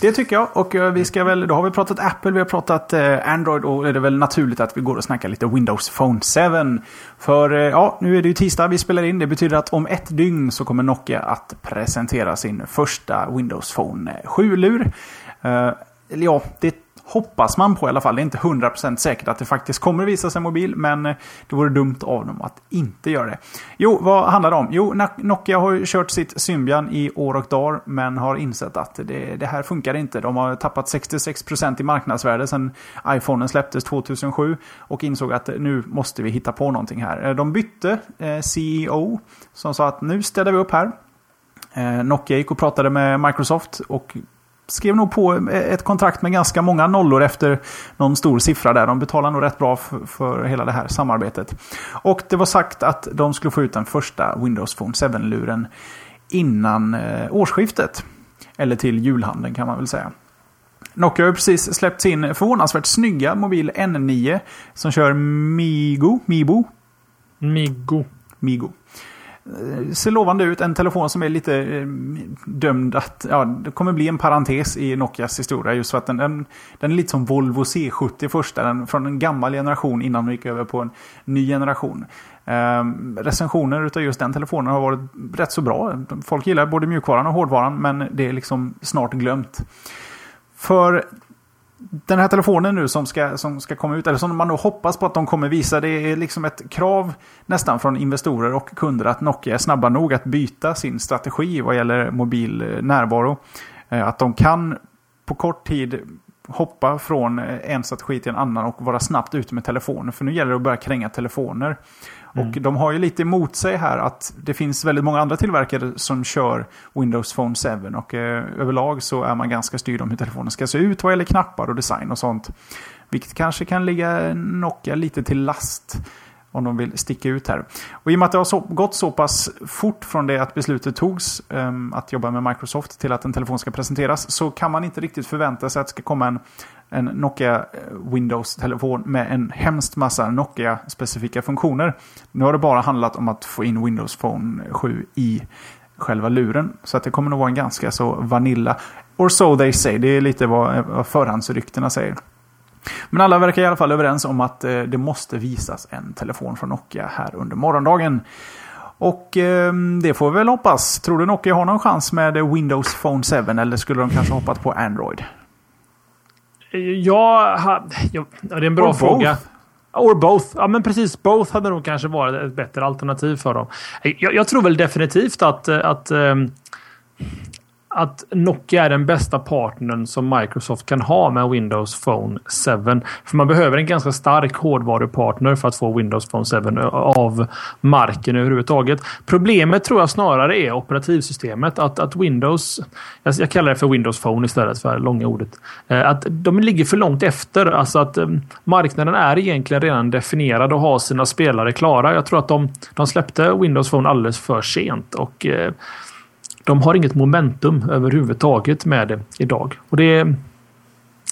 Det tycker jag. Och eh, vi ska väl, då har vi pratat Apple, vi har pratat eh, Android och är det väl naturligt att vi går och snackar lite Windows Phone 7. För eh, ja, nu är det ju tisdag vi spelar in. Det betyder att om ett dygn så kommer Nokia att presentera sin första Windows Phone 7-lur. Eller ja, det hoppas man på i alla fall. Det är inte 100% säkert att det faktiskt kommer visa sig mobil, men eh, det vore dumt av dem att inte göra det. Jo, vad handlar det om? Jo, Nokia har kört sitt Symbian i år och dagar, men har insett att det, det här funkar inte. De har tappat 66% i marknadsvärde sedan iPhonen släpptes 2007 och insåg att nu måste vi hitta på någonting här. Eh, de bytte eh, CEO som sa att nu städar vi upp här. Nokia gick och pratade med Microsoft och skrev nog på ett kontrakt med ganska många nollor efter någon stor siffra där. De betalar nog rätt bra för, för hela det här samarbetet. Och det var sagt att de skulle få ut den första Windows Phone 7-luren innan eh, årsskiftet. Eller till julhandeln kan man väl säga. Nokia har precis släppt sin förvånansvärt snygga mobil N9 som kör Migo. Mibo? Migo. Migo. Eh, ser lovande ut. En telefon som är lite eh, dömd att... Ja, det kommer bli en parentes i Nokias historia. Just för att den, den, den är lite som Volvo C70 första. Den, från en gammal generation innan de gick över på en ny generation. Eh, recensioner utav just den telefonen har varit rätt så bra. Folk gillar både mjukvaran och hårdvaran. Men det är liksom snart glömt. För den här telefonen nu som ska, som ska komma ut, eller som man då hoppas på att de kommer visa, det är liksom ett krav nästan från investorer och kunder att Nokia är snabba nog att byta sin strategi vad gäller mobil eh, närvaro. Eh, att de kan på kort tid hoppa från eh, en strategi till en annan och vara snabbt ute med telefoner. För nu gäller det att börja kränga telefoner. Mm. Och de har ju lite emot sig här att det finns väldigt många andra tillverkare som kör Windows Phone 7. Och eh, överlag så är man ganska styrd om hur telefonen ska se ut vad gäller knappar och design och sånt. Vilket kanske kan ligga Nokia lite till last om de vill sticka ut här. Och i och med att det har så, gått så pass fort från det att beslutet togs um, att jobba med Microsoft till att en telefon ska presenteras så kan man inte riktigt förvänta sig att det ska komma en, en Nokia eh, Windows-telefon med en hemskt massa Nokia-specifika funktioner. Nu har det bara handlat om att få in Windows Phone 7 i själva luren. Så att det kommer nog vara en ganska så vanilla. Or so they say. Det är lite vad, eh, förhandsryktena säger. Men alla verkar i alla fall överens om att eh, det måste visas en telefon från Nokia här under morgondagen. Och eh, det får vi väl hoppas. Tror du Nokia har någon chans med Windows Phone 7 eller skulle de kanske hoppat på Android? Ja, ja det är en bra Or fråga. Both. Or both. Ja, men precis. Both hade nog kanske varit ett bättre alternativ för dem. Jag, jag tror väl definitivt att, att um, att Nokia är den bästa partnern som Microsoft kan ha med Windows Phone 7. För man behöver en ganska stark hårdvarupartner för att få Windows Phone 7 av marken överhuvudtaget. Problemet tror jag snarare är operativsystemet. Att, att Windows, jag kallar det för Windows Phone istället för långa ordet. Eh, att de ligger för långt efter. Alltså att eh, marknaden är egentligen redan definierad och har sina spelare klara. Jag tror att de, de släppte Windows Phone alldeles för sent. och eh, de har inget momentum överhuvudtaget med det idag. Och det är,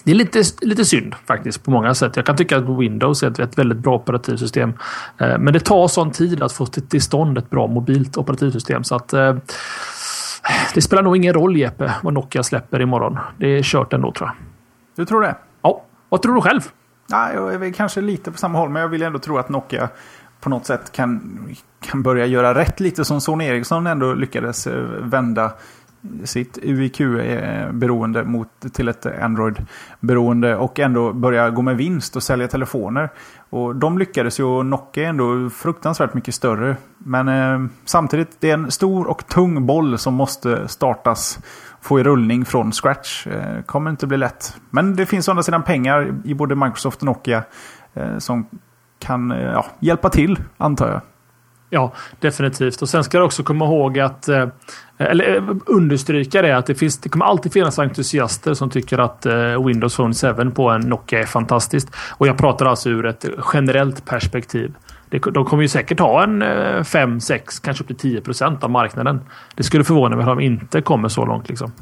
det är lite, lite synd faktiskt på många sätt. Jag kan tycka att Windows är ett, ett väldigt bra operativsystem. Eh, men det tar sån tid att få till stånd ett bra mobilt operativsystem. Så att eh, det spelar nog ingen roll Jeppe vad Nokia släpper imorgon. Det är kört ändå tror jag. Du tror det? Ja. Vad tror du själv? Nej, jag är kanske lite på samma håll, men jag vill ändå tro att Nokia på något sätt kan, kan börja göra rätt. Lite som Sony Ericsson ändå lyckades eh, vända sitt UIQ-beroende mot, till ett Android-beroende och ändå börja gå med vinst och sälja telefoner. Och de lyckades ju och Nokia är ändå fruktansvärt mycket större. Men eh, samtidigt, det är en stor och tung boll som måste startas, få i rullning från scratch. Eh, kommer inte bli lätt. Men det finns å andra sidan pengar i både Microsoft och Nokia eh, som kan eh, ja, hjälpa till, antar jag. Ja, definitivt. Och sen ska du också komma ihåg att, eh, eller eh, understryka det, att det, finns, det kommer alltid finnas entusiaster som tycker att Windows Phone 7 på en Nokia är fantastiskt. Och jag pratar alltså ur ett generellt perspektiv. De kommer ju säkert ha en 5, 6, kanske upp till 10 procent av marknaden. Det skulle förvåna mig om de inte kommer så långt. Liksom.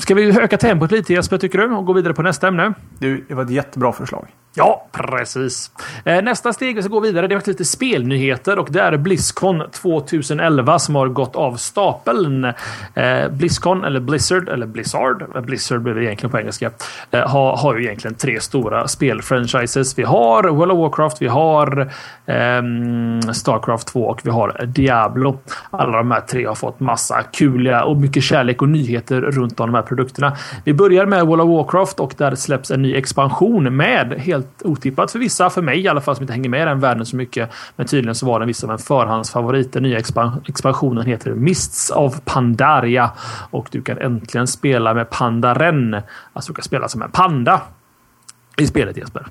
Ska vi öka tempot lite Jesper, tycker du? Och gå vidare på nästa ämne? Du, det var ett jättebra förslag. Ja, precis. Eh, nästa steg vi ska gå vidare det är lite spelnyheter och det är Blizzcon 2011 som har gått av stapeln. Eh, Blizzcon eller Blizzard eller Blizzard, eh, Blizzard blir det egentligen på engelska, har, har ju egentligen tre stora spelfranchises. Vi har World of Warcraft, vi har um, Starcraft 2 och vi har Diablo. Alla de här tre har fått massa kuliga och mycket kärlek och nyheter runt om de här produkterna. Vi börjar med World of Warcraft och där släpps en ny expansion med helt helt otippat för vissa, för mig i alla fall som inte hänger med i den världen så mycket. Men tydligen så var den vissa av en förhandsfavorit. Den nya expansionen heter Mists of Pandaria och du kan äntligen spela med Pandaren. Alltså du kan spela som en panda i spelet Jesper.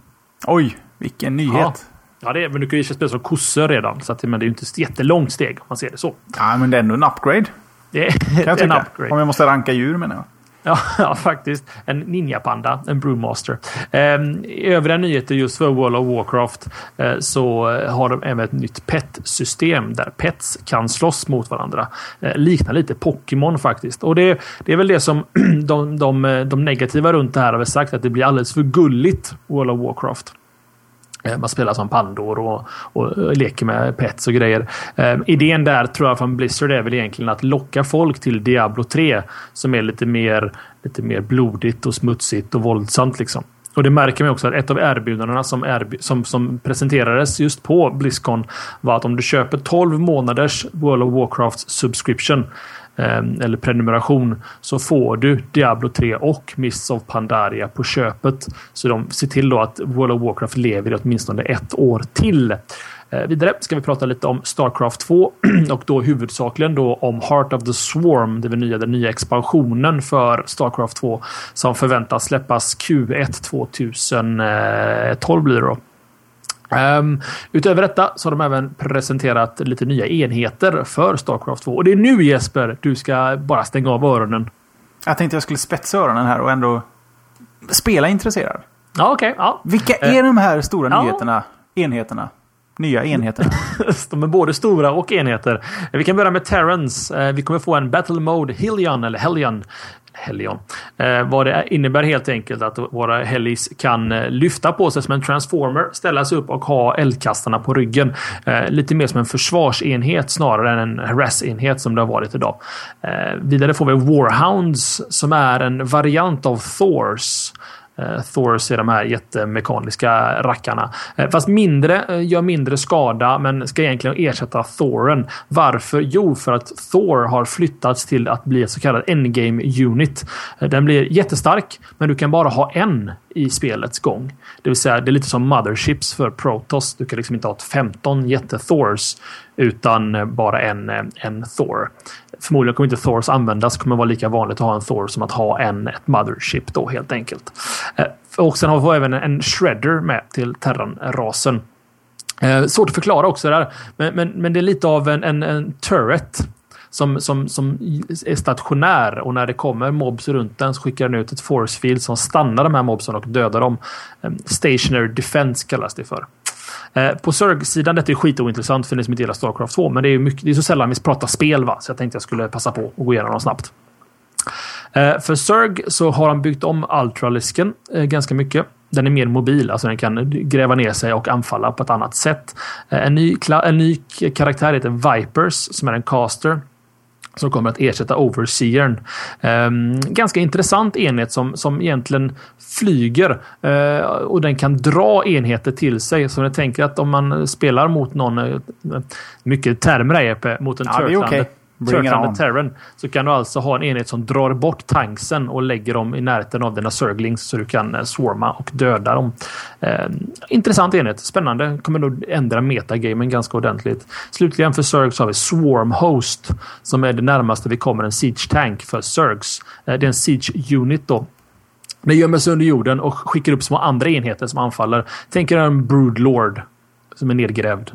Oj, vilken nyhet. Ja. Ja, det är, men du kan ju spela som kossor redan. Så att, men det är ju inte ett jättelångt steg om man ser det så. Ja, men det är ändå en upgrade. Det är tycka. Upgrade. Om jag måste ranka djur menar jag. Ja, ja, faktiskt. En ninjapanda, en brewmaster. Ehm, I övriga nyheter just för World of Warcraft eh, så har de även ett nytt pet-system där pets kan slåss mot varandra. Eh, liknar lite Pokémon faktiskt. Och det, det, är väl det som de, de, eh, de negativa runt det här har sagt att det blir alldeles för gulligt World of Warcraft. Eh, man spelar som pandor och, och, leker med pets och grejer. Eh, idén där tror jag från Blizzard är väl egentligen att locka folk till Diablo 3 som är lite mer, lite mer blodigt och smutsigt och våldsamt. Liksom. Och det märker man också att ett av erbjudandena som, erbj som, som presenterades just på Blizzcon var att om du köper 12 månaders World of Warcraft subscription Ehm, eller prenumeration så får du Diablo 3 och Mists of Pandaria på köpet. Så de ser till då att World of Warcraft lever i åtminstone ett år till. Ehm, vidare ska vi prata lite om Starcraft 2 och då huvudsakligen då om Heart of the Swarm, det vill säga den nya expansionen för Starcraft 2 som förväntas släppas Q1 2012 eh, blir det då. Um, utöver detta så har de även presenterat lite nya enheter för Starcraft 2. Och det är nu Jesper, du ska bara stänga av öronen. Jag tänkte jag skulle spetsa öronen här och ändå spela intresserad. Ja. Okay, ja. Vilka är de här stora ja. nyheterna? Enheterna? Nya enheterna. de är både stora och enheter. Vi kan börja med Terrans. Eh, vi kommer få en Battle Mode Hillion eller Hellion Helion. Eh, vad det innebär helt enkelt att våra Helis kan eh, lyfta på sig som en transformer, ställa sig upp och ha eldkastarna på ryggen. Eh, lite mer som en försvarsenhet snarare än en harass-enhet som det har varit idag. Eh, vidare får vi Warhounds som är en variant av Thors. Eh, Thors är de här jättemekaniska rackarna. Eh, fast mindre, eh, gör mindre skada men ska egentligen ersätta Thoren. Varför? Jo, för att Thor har flyttats till att bli ett så kallat endgame unit. Eh, den blir jättestark, men du kan bara ha en i spelets gång. Det vill säga, det är lite som motherships för Protoss. Du kan liksom inte ha 15 jätte-Thors utan bara en, en Thor. Förmodligen kommer inte Thors användas. kommer vara lika vanligt att ha en Thor som att ha en ett mothership då helt enkelt. Eh, och sen har vi även en shredder med till Terran-rasen. Eh, svårt att förklara också där, men, men, men det är lite av en, en, en turret som, som, som är stationär och när det kommer mobs runt den så skickar den ut ett force field som stannar de här mobsen och dödar dem. Ehm, stationary defense kallas det för. Ehm, på Zerg-sidan, detta är skitointressant för ni som inte gillar Starcraft 2, men det är, mycket, det är så sällan vi pratar spel va, så jag tänkte jag skulle passa på att gå igenom dem snabbt. Ehm, för Zerg så har han byggt om Ultralisken eh, ganska mycket. Den är mer mobil, alltså den kan gräva ner sig och anfalla på ett annat sätt. En ny, en ny karaktär heter Vipers som är en caster som kommer att ersätta Overseern. Um, ganska intressant enhet som, som egentligen flyger uh, och den kan dra enheter till sig. Så jag tänker att om man spelar mot någon, uh, mycket termer mot en ja, turtlande, Turkland Terran så kan du alltså ha en enhet som drar bort tanksen och lägger dem i närheten av dina Zerglings så du kan eh, swarma och döda dem. Eh, intressant enhet. Spännande. Kommer nog ändra metagamen ganska ordentligt. Slutligen för Zerg så har vi Swarm Host som är det närmaste vi kommer en Siege Tank för Zergs. Eh, det är en Siege Unit då den gömmer sig under jorden och skickar upp små andra enheter som anfaller. Tänk er en Brood Lord som är nedgrävd.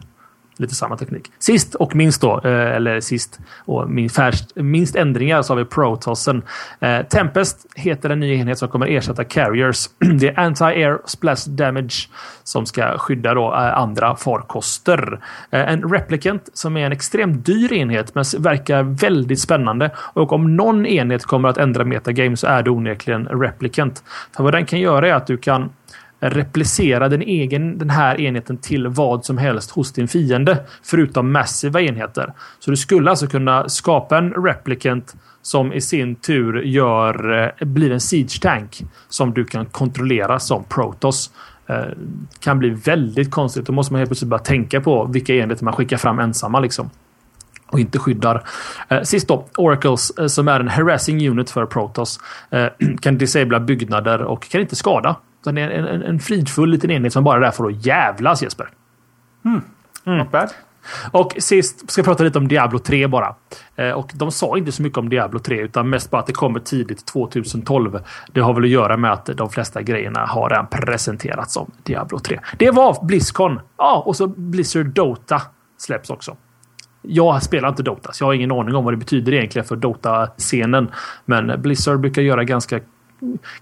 Lite samma teknik. Sist och minst då, eh, eller sist och minst, minst ändringar så har vi Protossen. Eh, Tempest heter en ny enhet som kommer ersätta Carriers. Det är Anti-Air Splash Damage som ska skydda då eh, andra farkoster. En Replicant som är en extremt dyr enhet men verkar väldigt spännande. Och om någon enhet kommer att ändra metagame så är det onekligen Replicant. För vad den kan göra är att du kan replicera den, egen, den här enheten till vad som helst hos din fiende. Förutom massiva enheter. Så du skulle alltså kunna skapa en replicant som i sin tur gör, eh, blir en siege tank som du kan kontrollera som Protoss. Eh, kan bli väldigt konstigt. Då måste man helt plötsligt börja tänka på vilka enheter man skickar fram ensamma. Liksom och inte skyddar. Eh, sist då, Oracles som är en harassing unit för Protoss. Kan disabla byggnader och kan inte skada. Den är en, en, en fridfull liten enhet som bara är där för att jävlas Jesper. Mm. Mm. Not bad. Och sist ska jag prata lite om Diablo 3 bara. Eh, och de sa inte så mycket om Diablo 3 utan mest bara att det kommer tidigt 2012. Det har väl att göra med att de flesta grejerna har redan presenterats om Diablo 3. Det var Blizzcon. Ja, och så Blizzard Dota släpps också. Jag spelar inte Dota, så jag har ingen aning om vad det betyder egentligen för Dota-scenen. Men Blizzard brukar göra ganska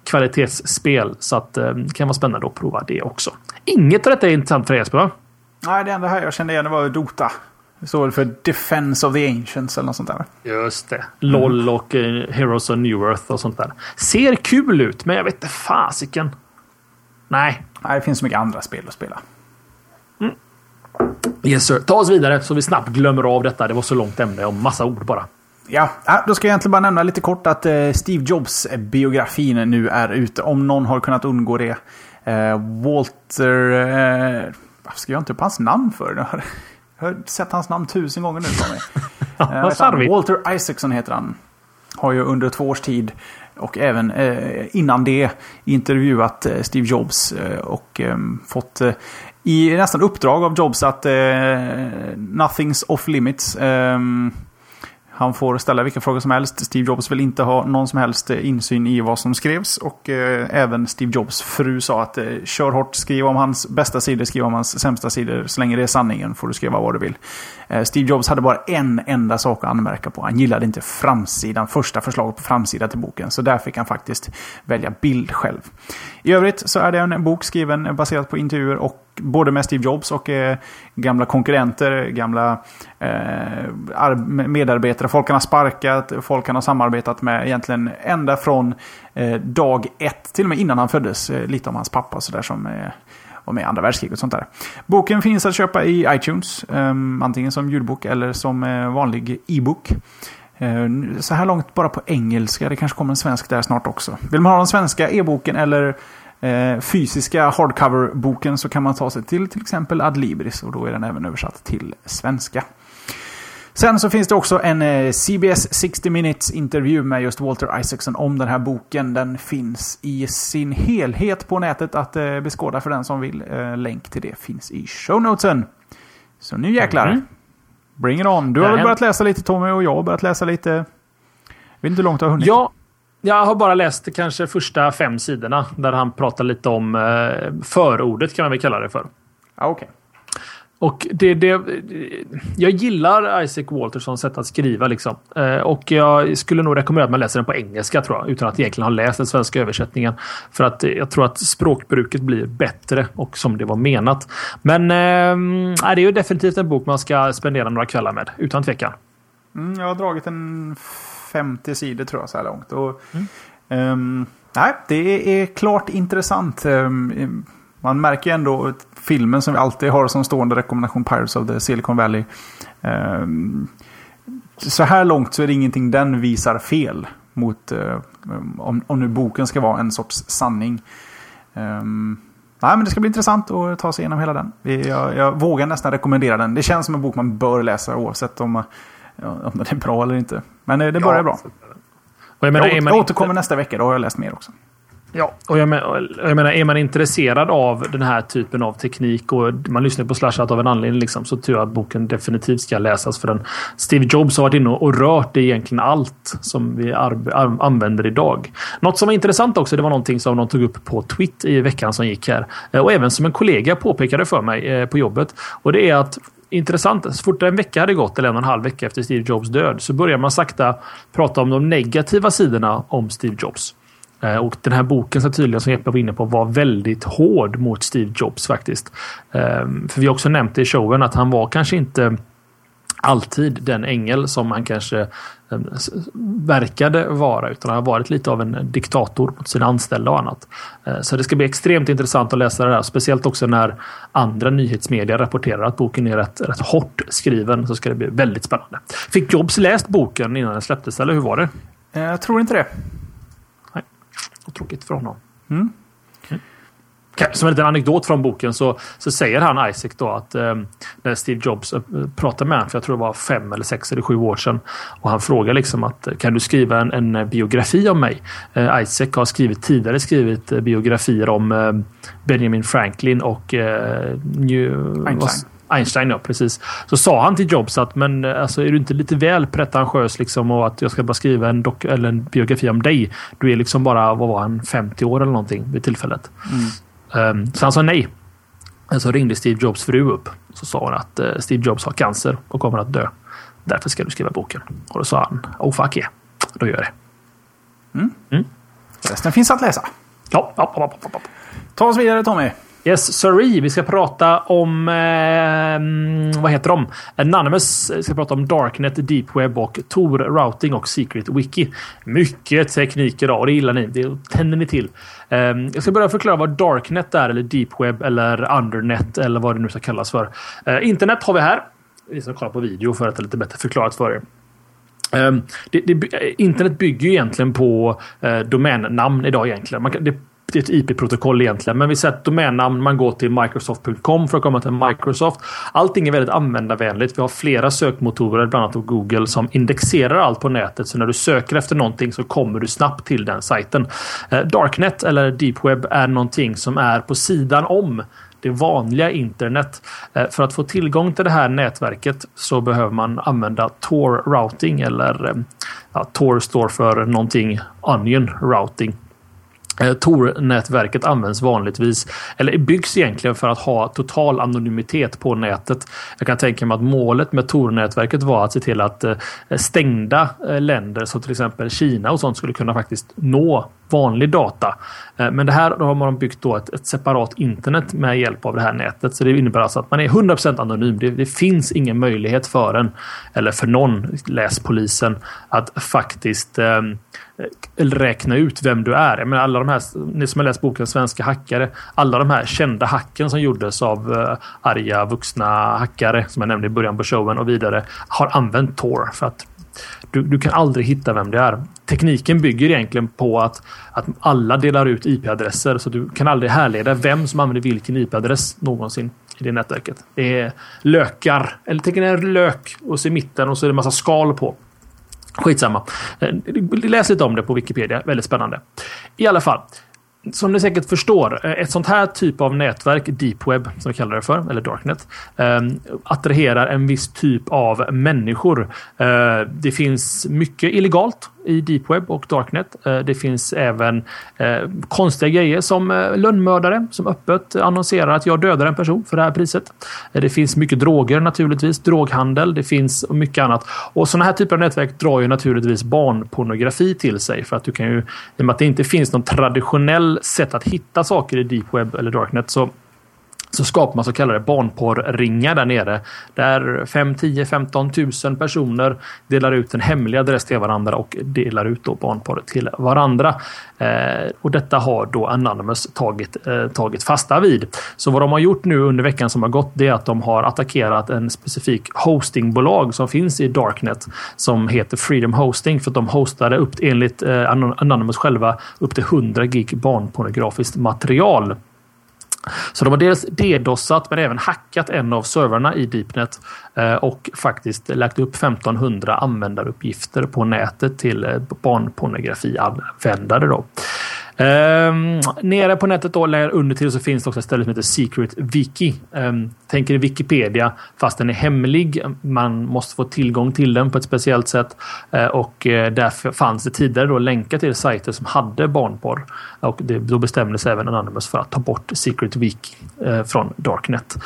kvalitetsspel, så att det eh, kan vara spännande att prova det också. Inget av detta är intressant för Jesper, va? Nej, det enda här jag kände igen var Dota. Det står väl för Defense of the Ancients eller något sånt där. Just det. LOL och uh, Heroes of New Earth och sånt där. Ser kul ut, men jag vet inte fasiken. Nej. Nej, det finns så mycket andra spel att spela. Mm. Yes sir. Ta oss vidare så vi snabbt glömmer av detta. Det var så långt ämne och massa ord bara. Ja, då ska jag egentligen bara nämna lite kort att eh, Steve Jobs-biografin nu är ute. Om någon har kunnat undgå det. Eh, Walter... Eh, varför ska jag inte upp hans namn för? Jag har sett hans namn tusen gånger nu mig. Vad Walter Isaacson heter han. Har ju under två års tid och även innan det intervjuat Steve Jobs och fått i nästan uppdrag av Jobs att nothing's off limits. Han får ställa vilka frågor som helst. Steve Jobs vill inte ha någon som helst eh, insyn i vad som skrevs. Och eh, även Steve Jobs fru sa att eh, kör hårt, skriv om hans bästa sidor, skriv om hans sämsta sidor. Så länge det är sanningen får du skriva vad du vill. Eh, Steve Jobs hade bara en enda sak att anmärka på. Han gillade inte framsidan, första förslaget på framsidan till boken. Så där fick han faktiskt välja bild själv. I övrigt så är det en bok skriven eh, baserat på intervjuer och både med Steve Jobs och eh, gamla konkurrenter, gamla eh, medarbetare, folk han har sparkat, folk han har samarbetat med egentligen ända från eh, dag ett, till och med innan han föddes. Eh, lite om hans pappa och sådär som eh, var med i andra världskriget och sånt där. Boken finns att köpa i iTunes, eh, antingen som ljudbok eller som eh, vanlig e-bok. Eh, så här långt bara på engelska. Det kanske kommer en svensk där snart också. Vill man ha den svenska e-boken eller eh, fysiska hardcover-boken så kan man ta sig till till exempel Adlibris och då är den även översatt till svenska. Sen så finns det också en eh, CBS 60 Minutes intervju med just Walter Isaacson om den här boken. Den finns i sin helhet på nätet att eh, beskåda för den som vill. Länk till det finns i shownotesen. Så nu jäklar. Mm. Bring it on. Du har väl börjat läsa lite Tommy och jag har börjat läsa lite. Jag vet inte hur långt du har hunnit. Ja, jag har bara läst kanske första fem sidorna där han pratar lite om eh, förordet kan man väl kalla det för. Ja, okay. Och det, det, jag gillar Isaac Waltersons sätt att skriva. Liksom. Eh, och jag skulle nog rekommendera att man läser den på engelska tror jag. Utan att egentligen ha läst den svenska översättningen. För att jag tror att språkbruket blir bättre och som det var menat. Men eh, det är ju definitivt en bok man ska spendera några kvällar med. Utan tvekan. Mm, jag har dragit en 50 sidor tror jag så här långt. Och, mm. um, nej, det är klart intressant. Um, man märker ju ändå filmen som vi alltid har som stående rekommendation, Pirates of the Silicon Valley. Um, så här långt så är det ingenting den visar fel mot uh, om, om nu boken ska vara en sorts sanning. Um, nej, men det ska bli intressant att ta sig igenom hela den. Jag, jag, vågar nästan rekommendera den. Det känns som en bok man bör läsa oavsett om om den är bra eller inte. Men det börjar ja, bra. Och jag, menar, jag, jag återkommer inte... nästa vecka, då har jag läst mer också. Ja, och jag, men, jag menar, är man intresserad av den här typen av teknik och man lyssnar på Slashat av en anledning liksom, så tror jag att boken definitivt ska läsas. För den Steve Jobs har varit inne och rört i egentligen allt som vi använder idag. Något som var intressant också, det var någonting som de tog upp på Twitter i veckan som gick här. Och även som en kollega påpekade för mig eh, på jobbet. Och det är att intressant. Så fort en vecka hade gått, eller en och en halv vecka efter Steve Jobs död, så börjar man sakta prata om de negativa sidorna om Steve Jobs. Eh, och den här boken, så tydligen som Jeppe var inne på, var väldigt hård mot Steve Jobs faktiskt. Eh, för vi har också nämnt i showen att han var kanske inte alltid den ängel som han kanske verkade vara utan har varit lite av en diktator mot sina anställda och annat. Eh, så det ska bli extremt intressant att läsa det här. Speciellt också när andra nyhetsmedia rapporterar att boken är rätt, rätt hårt skriven. Så ska det bli väldigt spännande. Fick Jobs läst boken innan den släpptes eller hur var det? Jag tror inte det. Nej, tråkigt för honom. Mm. Som en liten anekdot från boken så, så säger han Isaac då att eh, när Steve Jobs eh, pratade med honom, för jag tror det var fem eller sex eller sju år sedan. Och han frågar liksom att kan du skriva en, en biografi om mig? Eh, Isaac har skrivit tidigare skrivit eh, biografier om eh, Benjamin Franklin och eh, New, Einstein. Einstein, ja precis. Så sa han till Jobs att men alltså, är du inte lite väl pretentiös liksom och att jag ska bara skriva en, eller en biografi om dig. Du är liksom bara, vad var han, 50 år eller någonting vid tillfället. Mm. Um, så han sa nej. Så ringde Steve Jobs fru upp. Så sa hon att uh, Steve Jobs har cancer och kommer att dö. Därför ska du skriva boken. Och då sa han, oh fuck yeah. Då gör jag det. Mm. Mm. Resten finns att läsa. Ja, ja, ja, ja, ja. Ta oss vidare Tommy. Yes, sorry. Vi ska prata om... Eh, vad heter de? Anonymous. Vi ska prata om Darknet, Deep Web och Tor Routing och Secret Wiki. Mycket teknik idag och det gillar ni. Det tänder ni till. Eh, jag ska börja förklara vad Darknet är, eller Deep Web, eller Undernet eller vad det nu ska kallas för. Eh, internet har vi här. Vi ska kolla på video för att det är lite bättre förklarat för er. Um, det, det, eh, internet bygger ju egentligen på uh, domännamn idag egentligen. Man kan, det det är ett IP-protokoll egentligen. Men vi säger att domännamn, man går till Microsoft.com för att komma till Microsoft. Allting är väldigt användarvänligt. Vi har flera sökmotorer, bland annat Google, som indexerar allt på nätet. Så när du söker efter någonting så kommer du snabbt till den sajten. Eh, darknet eller Deep Web är någonting som är på sidan om det vanliga internet. Eh, för att få tillgång till det här nätverket så behöver man använda Tor routing eller eh, ja, Tor står för någonting Onion routing. Eh, Tor-nätverket används vanligtvis, eller byggs egentligen för att ha total anonymitet på nätet. Jag kan tänka mig att målet med Tor-nätverket var att se till att eh, stängda eh, länder som till exempel Kina och sånt skulle kunna faktiskt nå vanlig data. Eh, men det här då har man byggt då ett, ett, separat internet med hjälp av det här nätet. Så det innebär alltså att man är 100% anonym. Det, det finns ingen möjlighet för en eller för någon, läs polisen, att faktiskt eh, räkna ut vem du är. Jag menar, alla de här, ni som har läst boken Svenska hackare. Alla de här kända hacken som gjordes av eh, arga vuxna hackare som jag nämnde i början på showen och vidare har använt Tor för att du, du kan aldrig hitta vem det är. Tekniken bygger egentligen på att, att alla delar ut IP-adresser så du kan aldrig härleda vem som använder vilken IP-adress någonsin i det nätverket. Det är lökar, eller tänk er lök och så i mitten och så är det massa skal på. Skitsamma. Eh, läs lite om det på Wikipedia. Väldigt spännande. I alla fall som ni säkert förstår, eh, ett sånt här typ av nätverk, deep web som vi kallar det för, eller darknet, ehm, attraherar en viss typ av människor. Eh, det finns mycket illegalt i deep web och darknet. Eh, det finns även eh, konstiga grejer som eh, lönnmördare som öppet annonserar att jag dödar en person för det här priset. Det finns mycket droger naturligtvis, droghandel, det finns mycket annat. Och sådana här typer av nätverk drar ju naturligtvis barnpornografi till sig för att du kan ju, i och med att det inte finns någon traditionell sätt att hitta saker i deep web eller darknet så så skapar man så kallade barnporrringar där nere. Där 5, 10, 15 tusen personer delar ut en hemlig adress till varandra och delar ut då barnporr till varandra. Eh, och detta har då Anonymous tagit, eh, tagit fasta vid. Så vad de har gjort nu under veckan som har gått det är att de har attackerat en specifik hostingbolag som finns i Darknet som heter Freedom Hosting för att de hostade upp enligt eh, Anonymous själva upp till 100 gig barnpornografiskt material. Så de har dels DDoSat men även hackat en av servrarna i Deepnet eh, och faktiskt lagt upp 1500 användaruppgifter på nätet till eh, barnpornografianvändare. Då. Um, nere på nätet då, under till så finns det också ett ställe som heter Secret Wiki. Um, tänker Wikipedia fast den är hemlig. Man måste få tillgång till den på ett speciellt sätt. Uh, och eh, uh, därför fanns det tidigare då länkar till sajter som hade barnporr. Och det, då bestämdes även Anonymous för att ta bort Secret Wiki uh, från Darknet.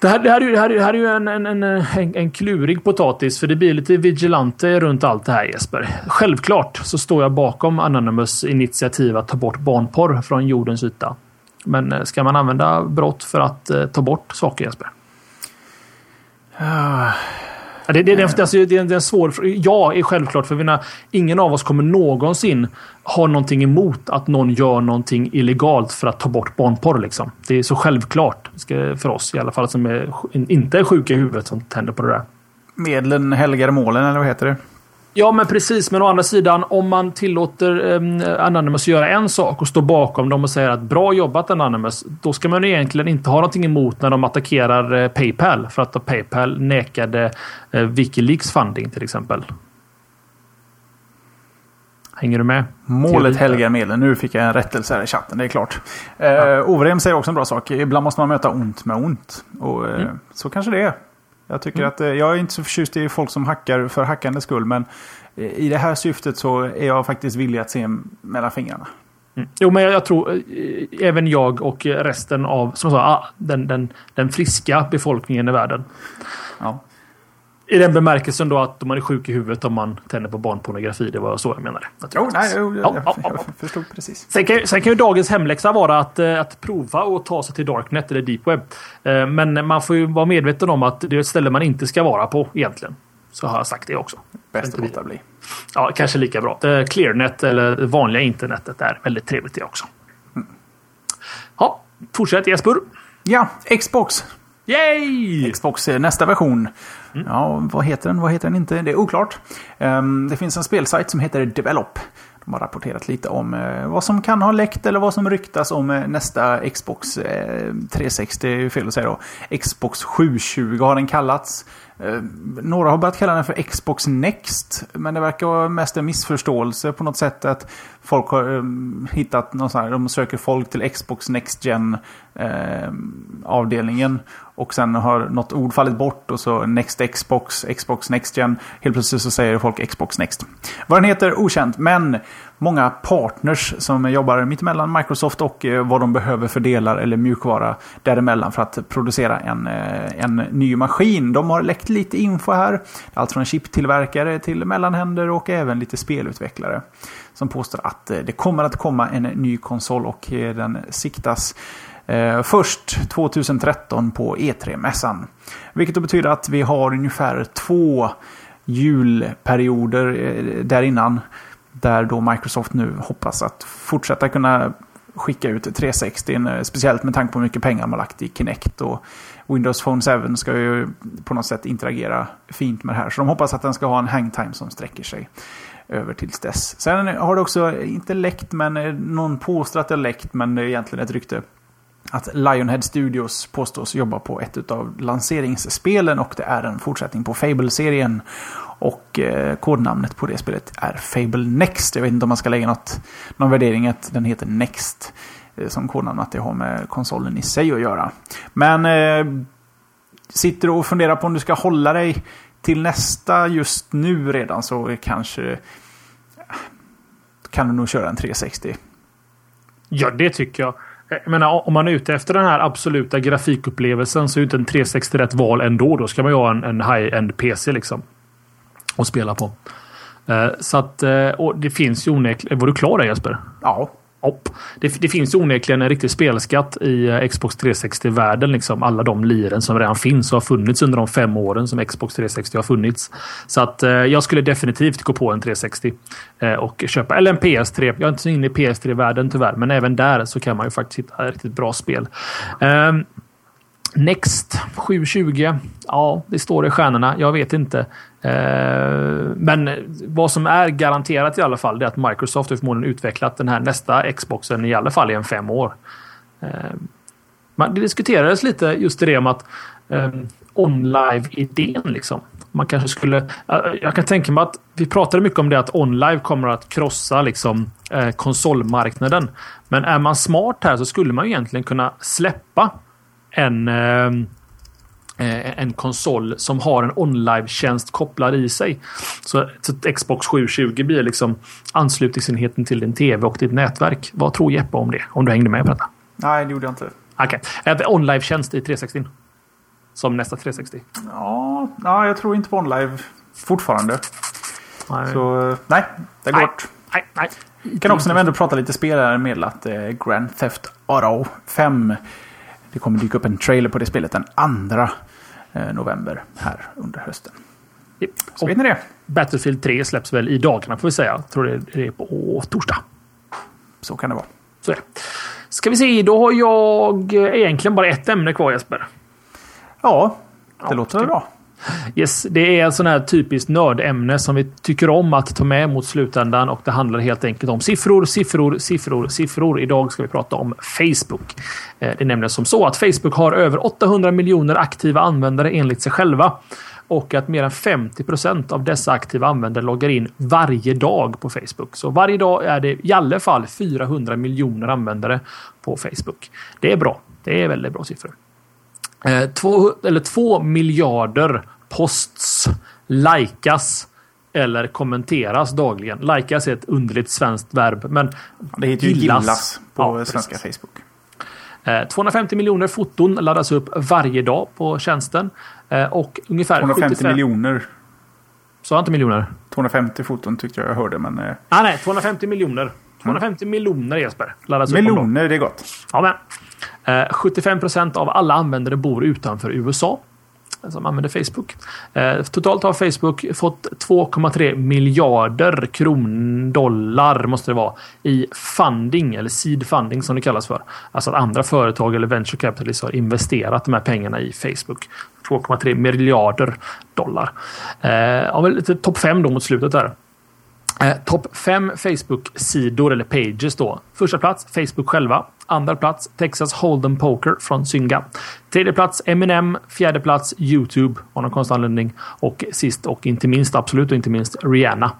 Det här, det här, det här, det här är ju en, en, en, en, en klurig potatis för det blir lite vigilante runt allt det här Jesper. Självklart så står jag bakom Anonymous initiativ att ta bort barnporr från jordens yta. Men eh, ska man använda brott för att eh, ta bort saker Jesper? Uh, det, det, det, alltså, det, det är en svår Ja, är självklart. För vi, ingen av oss kommer någonsin ha någonting emot att någon gör någonting illegalt för att ta bort barnporr. Liksom. Det är så självklart för oss i alla fall som är, inte är sjuka i huvudet som tänder på det där. Medlen helgar målen, eller vad heter det? Ja, men precis. Men å andra sidan, om man tillåter eh, Anonymous göra en sak och står bakom dem och säger att bra jobbat Anonymous. Då ska man egentligen inte ha någonting emot när de attackerar eh, Paypal. För att Paypal nekade eh, Wikileaks funding till exempel. Hänger du med? Målet helgar medlen. Nu fick jag en rättelse här i chatten, det är klart. Eh, ja. Overem säger också en bra sak. Ibland måste man möta ont med ont. Och eh, mm. så kanske det är. Jag tycker mm. att eh, jag är inte så förtjust i folk som hackar för hackandets skull. Men eh, i det här syftet så är jag faktiskt villig att se mellan fingrarna. Mm. Jo, men jag, jag, tror eh, även jag och resten av som sa, ah, den, den, den friska befolkningen i världen. Ja. I den bemärkelsen då att man är sjuk i huvudet om man tänder på barnpornografi. Det var så jag menade. Jo, nej, jo, ja, jag, ja, jag förstod precis. Sen kan, sen kan ju dagens hemläxa vara att, eh, att prova och ta sig till Darknet eller Deep Web. Eh, men man får ju vara medveten om att det är ett ställe man inte ska vara på egentligen. Så har jag sagt det också. Bäst att låta bli. Ja, kanske lika bra. Eh, Clearnet eller vanliga internetet är väldigt trevligt det också. Mm. Ja, fortsätt Jesper. Ja, Xbox. Yay! Xbox nästa version. Mm. Ja, vad heter den? Vad heter den inte? Det är oklart. Ehm, det finns en spelsajt som heter Develop. De har rapporterat lite om eh, vad som kan ha läckt eller vad som ryktas om eh, nästa Xbox eh, 360. Det är Fel att säga då. Xbox 720 har den kallats. Ehm, några har börjat kalla den för Xbox Next. Men det verkar vara mest en missförståelse på något sätt. Att folk har ehm, hittat någon sån här, de söker folk till Xbox Next Gen-avdelningen. Och sen har något ord fallit bort och så Next Xbox, Xbox Next Gen. Helt plötsligt så säger folk Xbox Next. Vad den heter okänt, men många partners som jobbar mittemellan Microsoft och eh, vad de behöver för delar eller mjukvara däremellan för att producera en, eh, en ny maskin. De har läckt lite info här. Allt från chiptillverkare till mellanhänder och även lite spelutvecklare. Som påstår att eh, det kommer att komma en ny konsol och den siktas Eh, först 2013 på E3-mässan. Vilket betyder att vi har ungefär två julperioder eh, där innan där då Microsoft nu hoppas att fortsätta kunna skicka ut 360. Eh, speciellt med tanke på hur mycket pengar man lagt i Kinect. Och Windows Phone 7 ska ju på något sätt interagera fint med det här. Så de hoppas att den ska ha en hangtime som sträcker sig över tills dess. Sen har det också, inte läckt, men någon påstår att det har läckt, men det är egentligen ett rykte. Att Lionhead Studios påstås jobba på ett av lanseringsspelen och det är en fortsättning på Fable-serien. Och eh, kodnamnet på det spelet är Fable Next. Jag vet inte om man ska lägga något, någon värdering att den heter Next. Eh, som kodnamn, att det har med konsolen i sig att göra. Men eh, sitter du och funderar på om du ska hålla dig till nästa just nu redan så kanske eh, kan du nog köra en 360. Ja, det tycker jag. Eh, jag menar, om man är ute efter den här absoluta grafikupplevelsen så är ju inte en 360 rätt val ändå. Då ska man ju ha en, en high-end PC liksom att spela på. Eh, så att, eh, och det finns ju onekligen... Var du klar där Jesper? Ja. Hopp. Det, det finns onekligen en riktig spelskatt i eh, Xbox 360-världen. Liksom alla de liren som redan finns och har funnits under de fem åren som Xbox 360 har funnits. Så att eh, jag skulle definitivt gå på en 360 eh, och köpa. Eller en PS3. Jag är inte så inne i PS3-världen tyvärr, men även där så kan man ju faktiskt hitta riktigt bra spel. Eh, Next 720. Ja, det står i stjärnorna. Jag vet inte. Eh, men vad som är garanterat i alla fall är att Microsoft har förmodligen utvecklat den här nästa Xboxen i alla fall i en fem år. Eh, det diskuterades lite just det om att eh, OnLive-idén liksom. Man kanske skulle... Eh, jag kan tänka mig att vi pratade mycket om det att OnLive kommer att krossa liksom konsolmarknaden. Men är man smart här så skulle man egentligen kunna släppa en en konsol som har en online-tjänst kopplad i sig. Så, så Xbox 720 blir liksom anslutningsenheten till din tv och ditt nätverk. Vad tror Jeppe om det? Om du hängde med på detta? Nej, det gjorde jag inte. Okej. Okay. Online-tjänst i 360? Som nästa 360? Ja, ja, jag tror inte på online fortfarande. Nej. Så nej, det går bort. Nej, nej. Vi kan också när vi ändå pratar lite spel här meddela att eh, Grand Theft Auto 5 det kommer dyka upp en trailer på det spelet den 2 eh, november här under hösten. Yep. Så vet ni det. Battlefield 3 släpps väl i dagarna får vi säga. Jag tror det är på torsdag. Så kan det vara. Så det. Ska vi se, då har jag egentligen bara ett ämne kvar Jesper. Ja, det Ja, låter ska- bra. Yes, det är ett sån här typiskt nördämne som vi tycker om att ta med mot slutändan och det handlar helt enkelt om siffror, siffror, siffror, siffror. Idag ska vi prata om Facebook. Eh, det är nämligen som så att Facebook har över 800 miljoner aktiva användare enligt sig själva och att mer än 50 procent av dessa aktiva användare loggar in varje dag på Facebook. Så varje dag är det i alla fall 400 miljoner användare på Facebook. Det är bra. Det är väldigt bra siffror. Eh, två, eller två miljarder posts likas eller kommenteras dagligen. Likas är ett underligt svenskt verb, men Det heter ju Gillas. gillas på Ja, svenska precis. Facebook. eh, 250 miljoner foton laddas upp varje dag på tjänsten. Eh, och ungefär 250 75... miljoner. Sa jag inte miljoner? 250 foton tyckte jag jag hörde, men... Eh, Ah, nej, 250 miljoner. 250 miljoner Jesper laddas upp meloner, det är gott. Ja, men. Eh, 75 procent av alla användare bor utanför USA. Eh, som använder Facebook. Eh, totalt har Facebook fått 2,3 miljarder kronor dollar måste det vara i funding eller seed funding som det kallas för. Alltså att andra företag eller venture capitalists har investerat de här pengarna i Facebook. 2,3 miljarder dollar. Ja, väl lite topp 5 då mot slutet där. Eh, Topp 5 Facebook-sidor eller pages då. Första plats Facebook själva. Andra plats Texas Hold'em Poker från Zynga. Tredje plats Eminem. Fjärde plats YouTube av någon konstig anledning. Och sist och inte minst, absolut och inte minst Rihanna.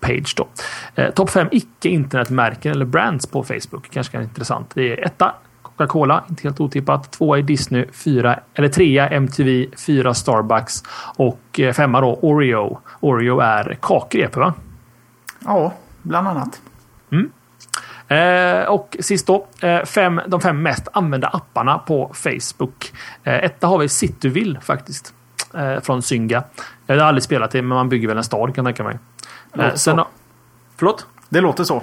page då. Eh, Topp 5 icke internetmärken eller brands på Facebook. Kanske kan intressant. Det är etta Coca-Cola, inte helt otippat. Tvåa är Disney, fyra, eller trea MTV, fyra Starbucks och eh, femma då Oreo. Oreo är kakrep va? Ja, bland annat. Eh, och sist då, eh, fem, de fem mest använda apparna på Facebook. Eh, etta har vi Cityville faktiskt. Eh, från Zynga. Jag har aldrig spelat det, men man bygger väl en stad kan jag tänka mig. Eh, sen så. förlåt? Det låter så.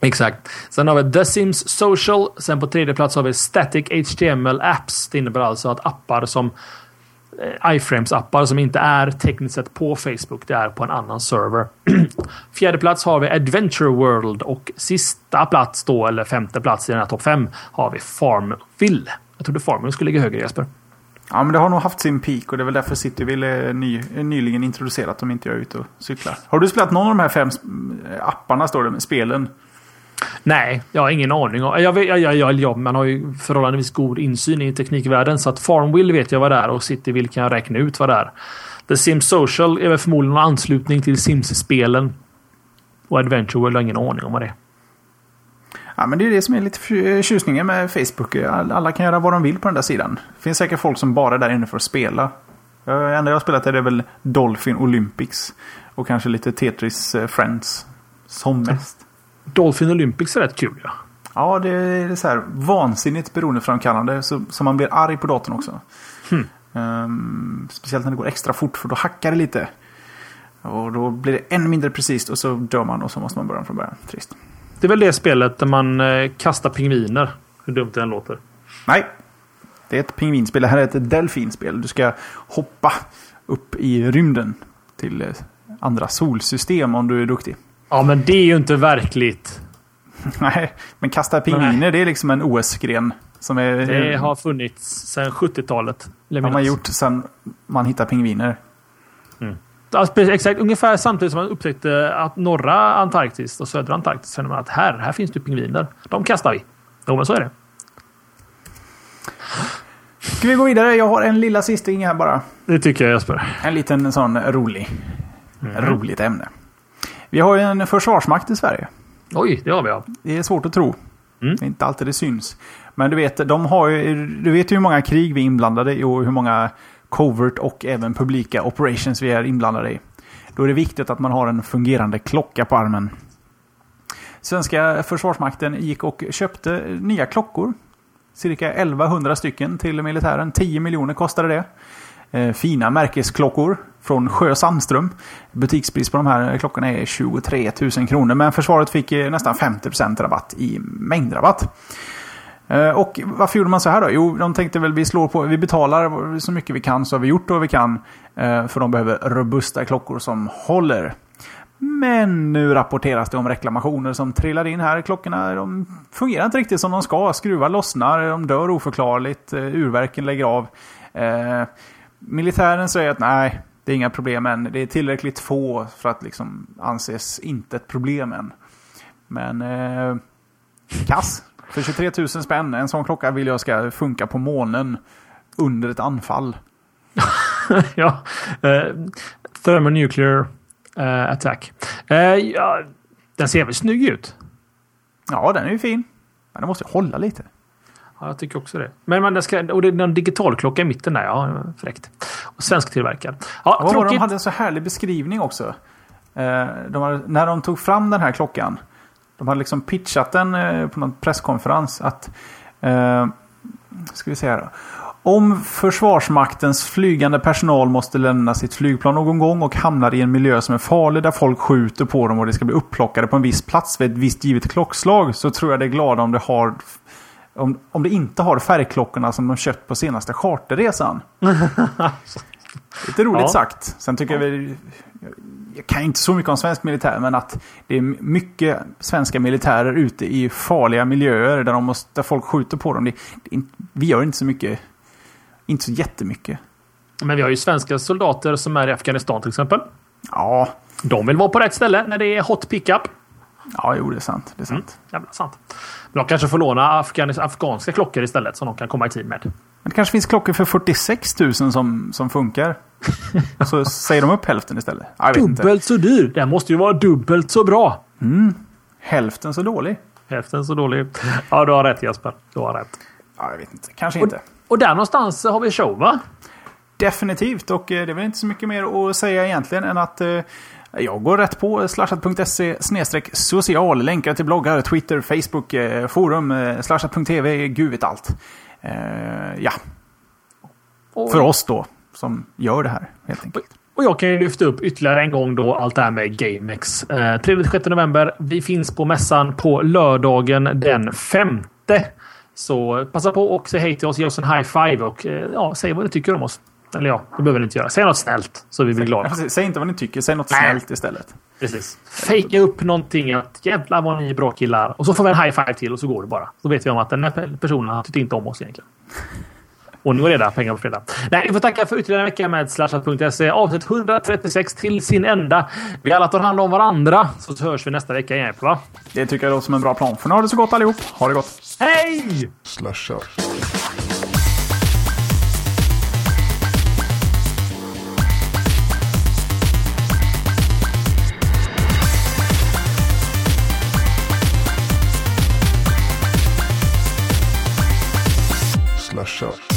Exakt. Sen har vi The Sims Social. Sen på tredje plats har vi Static HTML Apps. Det innebär alltså att appar som eh, Eh, iframes-appar som inte är tekniskt sett på Facebook. Det är på en annan server. Fjärde plats har vi Adventure World och sista plats då, eller femte plats i den här topp fem har vi Farmville. Jag trodde Farmville skulle ligga högre Jesper. Ja, men det har nog haft sin peak och det är väl därför Cityville eh, är ny, eh, nyligen introducerat om inte jag är ute och cyklar. Har du spelat någon av de här fem apparna, står det, spelen? Nej, jag har ingen aning. Jag jag, jag, jag, man har ju förhållandevis god insyn i teknikvärlden så att Farmville vet jag vad det är och Cityville kan jag räkna ut vad det är. The Sims Social är väl förmodligen någon anslutning till Sims-spelen. Och Adventure World har ingen aning om vad det är. Ja, men det är det som är lite för- tjusningen med Facebook. All- Alla kan göra vad de vill på den där sidan. Det finns säkert folk som bara är där inne för att spela. Det enda jag har spelat är det väl Dolphin Olympics. Och kanske lite Tetris eh, Friends. Som mest. Dolphin Olympics är rätt kul ja. Ja, det är så här vansinnigt beroendeframkallande. Så, så man blir arg på datorn också. Ehm, speciellt när det går extra fort för då hackar det lite. Och då blir det ännu mindre precis och så dör man och så måste man börja från början. Trist. Det är väl det spelet där man eh, kastar pingviner. Hur dumt det än låter. Nej. Det är ett pingvinspel. Det här är ett delfinspel. Du ska hoppa upp i rymden till eh, andra solsystem om du är duktig. Ja, men det är ju inte verkligt. Nej, men kasta pingviner det är liksom en OS-gren. Som är, Det har funnits sedan 70-talet. vill jag har man gjort sedan man hittar pingviner. Ja, precis, exakt. Ungefär samtidigt som man upptäckte att norra Antarktis och södra Antarktis kände man att här, här finns det pingviner. De kastar vi. Jo, men så är det. Ska vi gå vidare? Jag har en lilla sisting här bara. Det tycker jag Jesper. En liten sån rolig. Mm. Roligt ämne. Vi har ju en försvarsmakt i Sverige. Oj, det har vi ja. Det är svårt att tro. Mm. Det är inte alltid det syns. Men du vet, de har ju, du vet ju hur många krig vi är inblandade i och hur många covert och även publika operations vi är inblandade i. Då är det viktigt att man har en fungerande klocka på armen. Svenska försvarsmakten gick och köpte nya klockor. Cirka 1100 stycken till militären. 10 miljoner kostade det. Eh, fina märkesklockor från Sjö Sandström. Butikspris på de här klockorna är 23 000 kronor. Men försvaret fick eh, nästan 50% rabatt i mängdrabatt. Eh, Och varför gjorde man så här då? Jo, de tänkte väl vi slår på, vi betalar så mycket vi kan så har vi gjort vad vi kan. eh, För de behöver robusta klockor som håller. Men nu rapporteras det om reklamationer som trillar in här. Klockorna de fungerar inte riktigt som de ska. Skruvar lossnar, de dör oförklarligt, eh, urverken lägger av. Eh, Eh, militären säger att nej, det är inga problem än. Det är tillräckligt få för att liksom anses inte ett problem än. Men eh, kass. För 23 000 spänn, en sån klocka vill jag ska funka på månen under ett anfall. ja. Uh, thermonuclear uh, attack. Uh, ja, den ser väl snygg ut? Ja, den är ju fin. Men den måste hålla lite. Ja, jag tycker också det. Men, det ska, och det är en digitalklocka i mitten där. Ja, fräckt. Och svensktillverkad. Ja, Ja, tråkigt. de hade en så härlig beskrivning också. Eh, De hade, när de tog fram den här klockan. De hade liksom pitchat den eh, på någon presskonferens. Att, eh, ska vi se här. Om Försvarsmaktens flygande personal måste lämna sitt flygplan någon gång och hamnar i en miljö som är farlig där folk skjuter på dem och det ska bli upplockade på en viss plats vid ett visst givet klockslag så tror jag det är glada om det har om, om det inte har färgklockorna som de köpt på senaste charterresan. Lite roligt Ja. sagt. Sen tycker jag väl... Jag kan inte så mycket om svensk militär, men att det är mycket svenska militärer ute i farliga miljöer där, de måste, där folk skjuter på dem. Det, det, vi gör inte så mycket. Inte så jättemycket. Men vi har ju svenska soldater som är i Afghanistan till exempel. Ja, De vill vara på rätt ställe när det är hot pickup. Ja jo, det är sant. Det är sant. Jävla sant. Men de kanske får låna afghanis- afghanska klockor istället som de kan komma i tid med. Men det kanske finns klockor för 46 000 som, som funkar. Så säger de upp hälften istället. Jag vet inte. Dubbelt så dyr. Den måste ju vara dubbelt så bra. Hälften så dålig. Hälften så dålig. Ja, du har rätt Jesper. Du har rätt. Ja, jag vet inte. Kanske inte. Och där någonstans har vi show va? Definitivt, och eh, det är väl inte så mycket mer att säga egentligen än att eh, jag går rätt på slashat.se social. Länkar till bloggar, Twitter, Facebook, eh, forum, eh, slashat.tv, gud vet allt. Eh, ja, Och, för oss då, som gör det här helt enkelt. och jag kan ju lyfta upp ytterligare en gång då allt det här med GameX. Eh, 3-6 november. Vi finns på mässan på lördagen den 5. Så passa på och säg hej till oss. Ge oss en high five och eh, ja, säg vad ni tycker om oss. Eller ja, det behöver ni inte göra. Säg något snällt så vi blir glada. Säg inte vad ni tycker, säg något Nej. snällt istället. Precis. Fejka upp någonting att jävlar vad ni är bra killar. Och så får vi en high five till och så går det bara. Då vet vi om att den här pe- personen har tyckt inte om oss egentligen. Och nu är det pengar på fredag. Nej, vi får tacka för ytterligare en vecka med slashat.se. Avsnitt 136 till sin ända. Vi alla tar hand om varandra. Så hörs vi nästa vecka igen. Va? Det tycker jag låter som en bra plan. För nu har det så gott allihop. Ha det gott. Hej! Slashat. Slashat.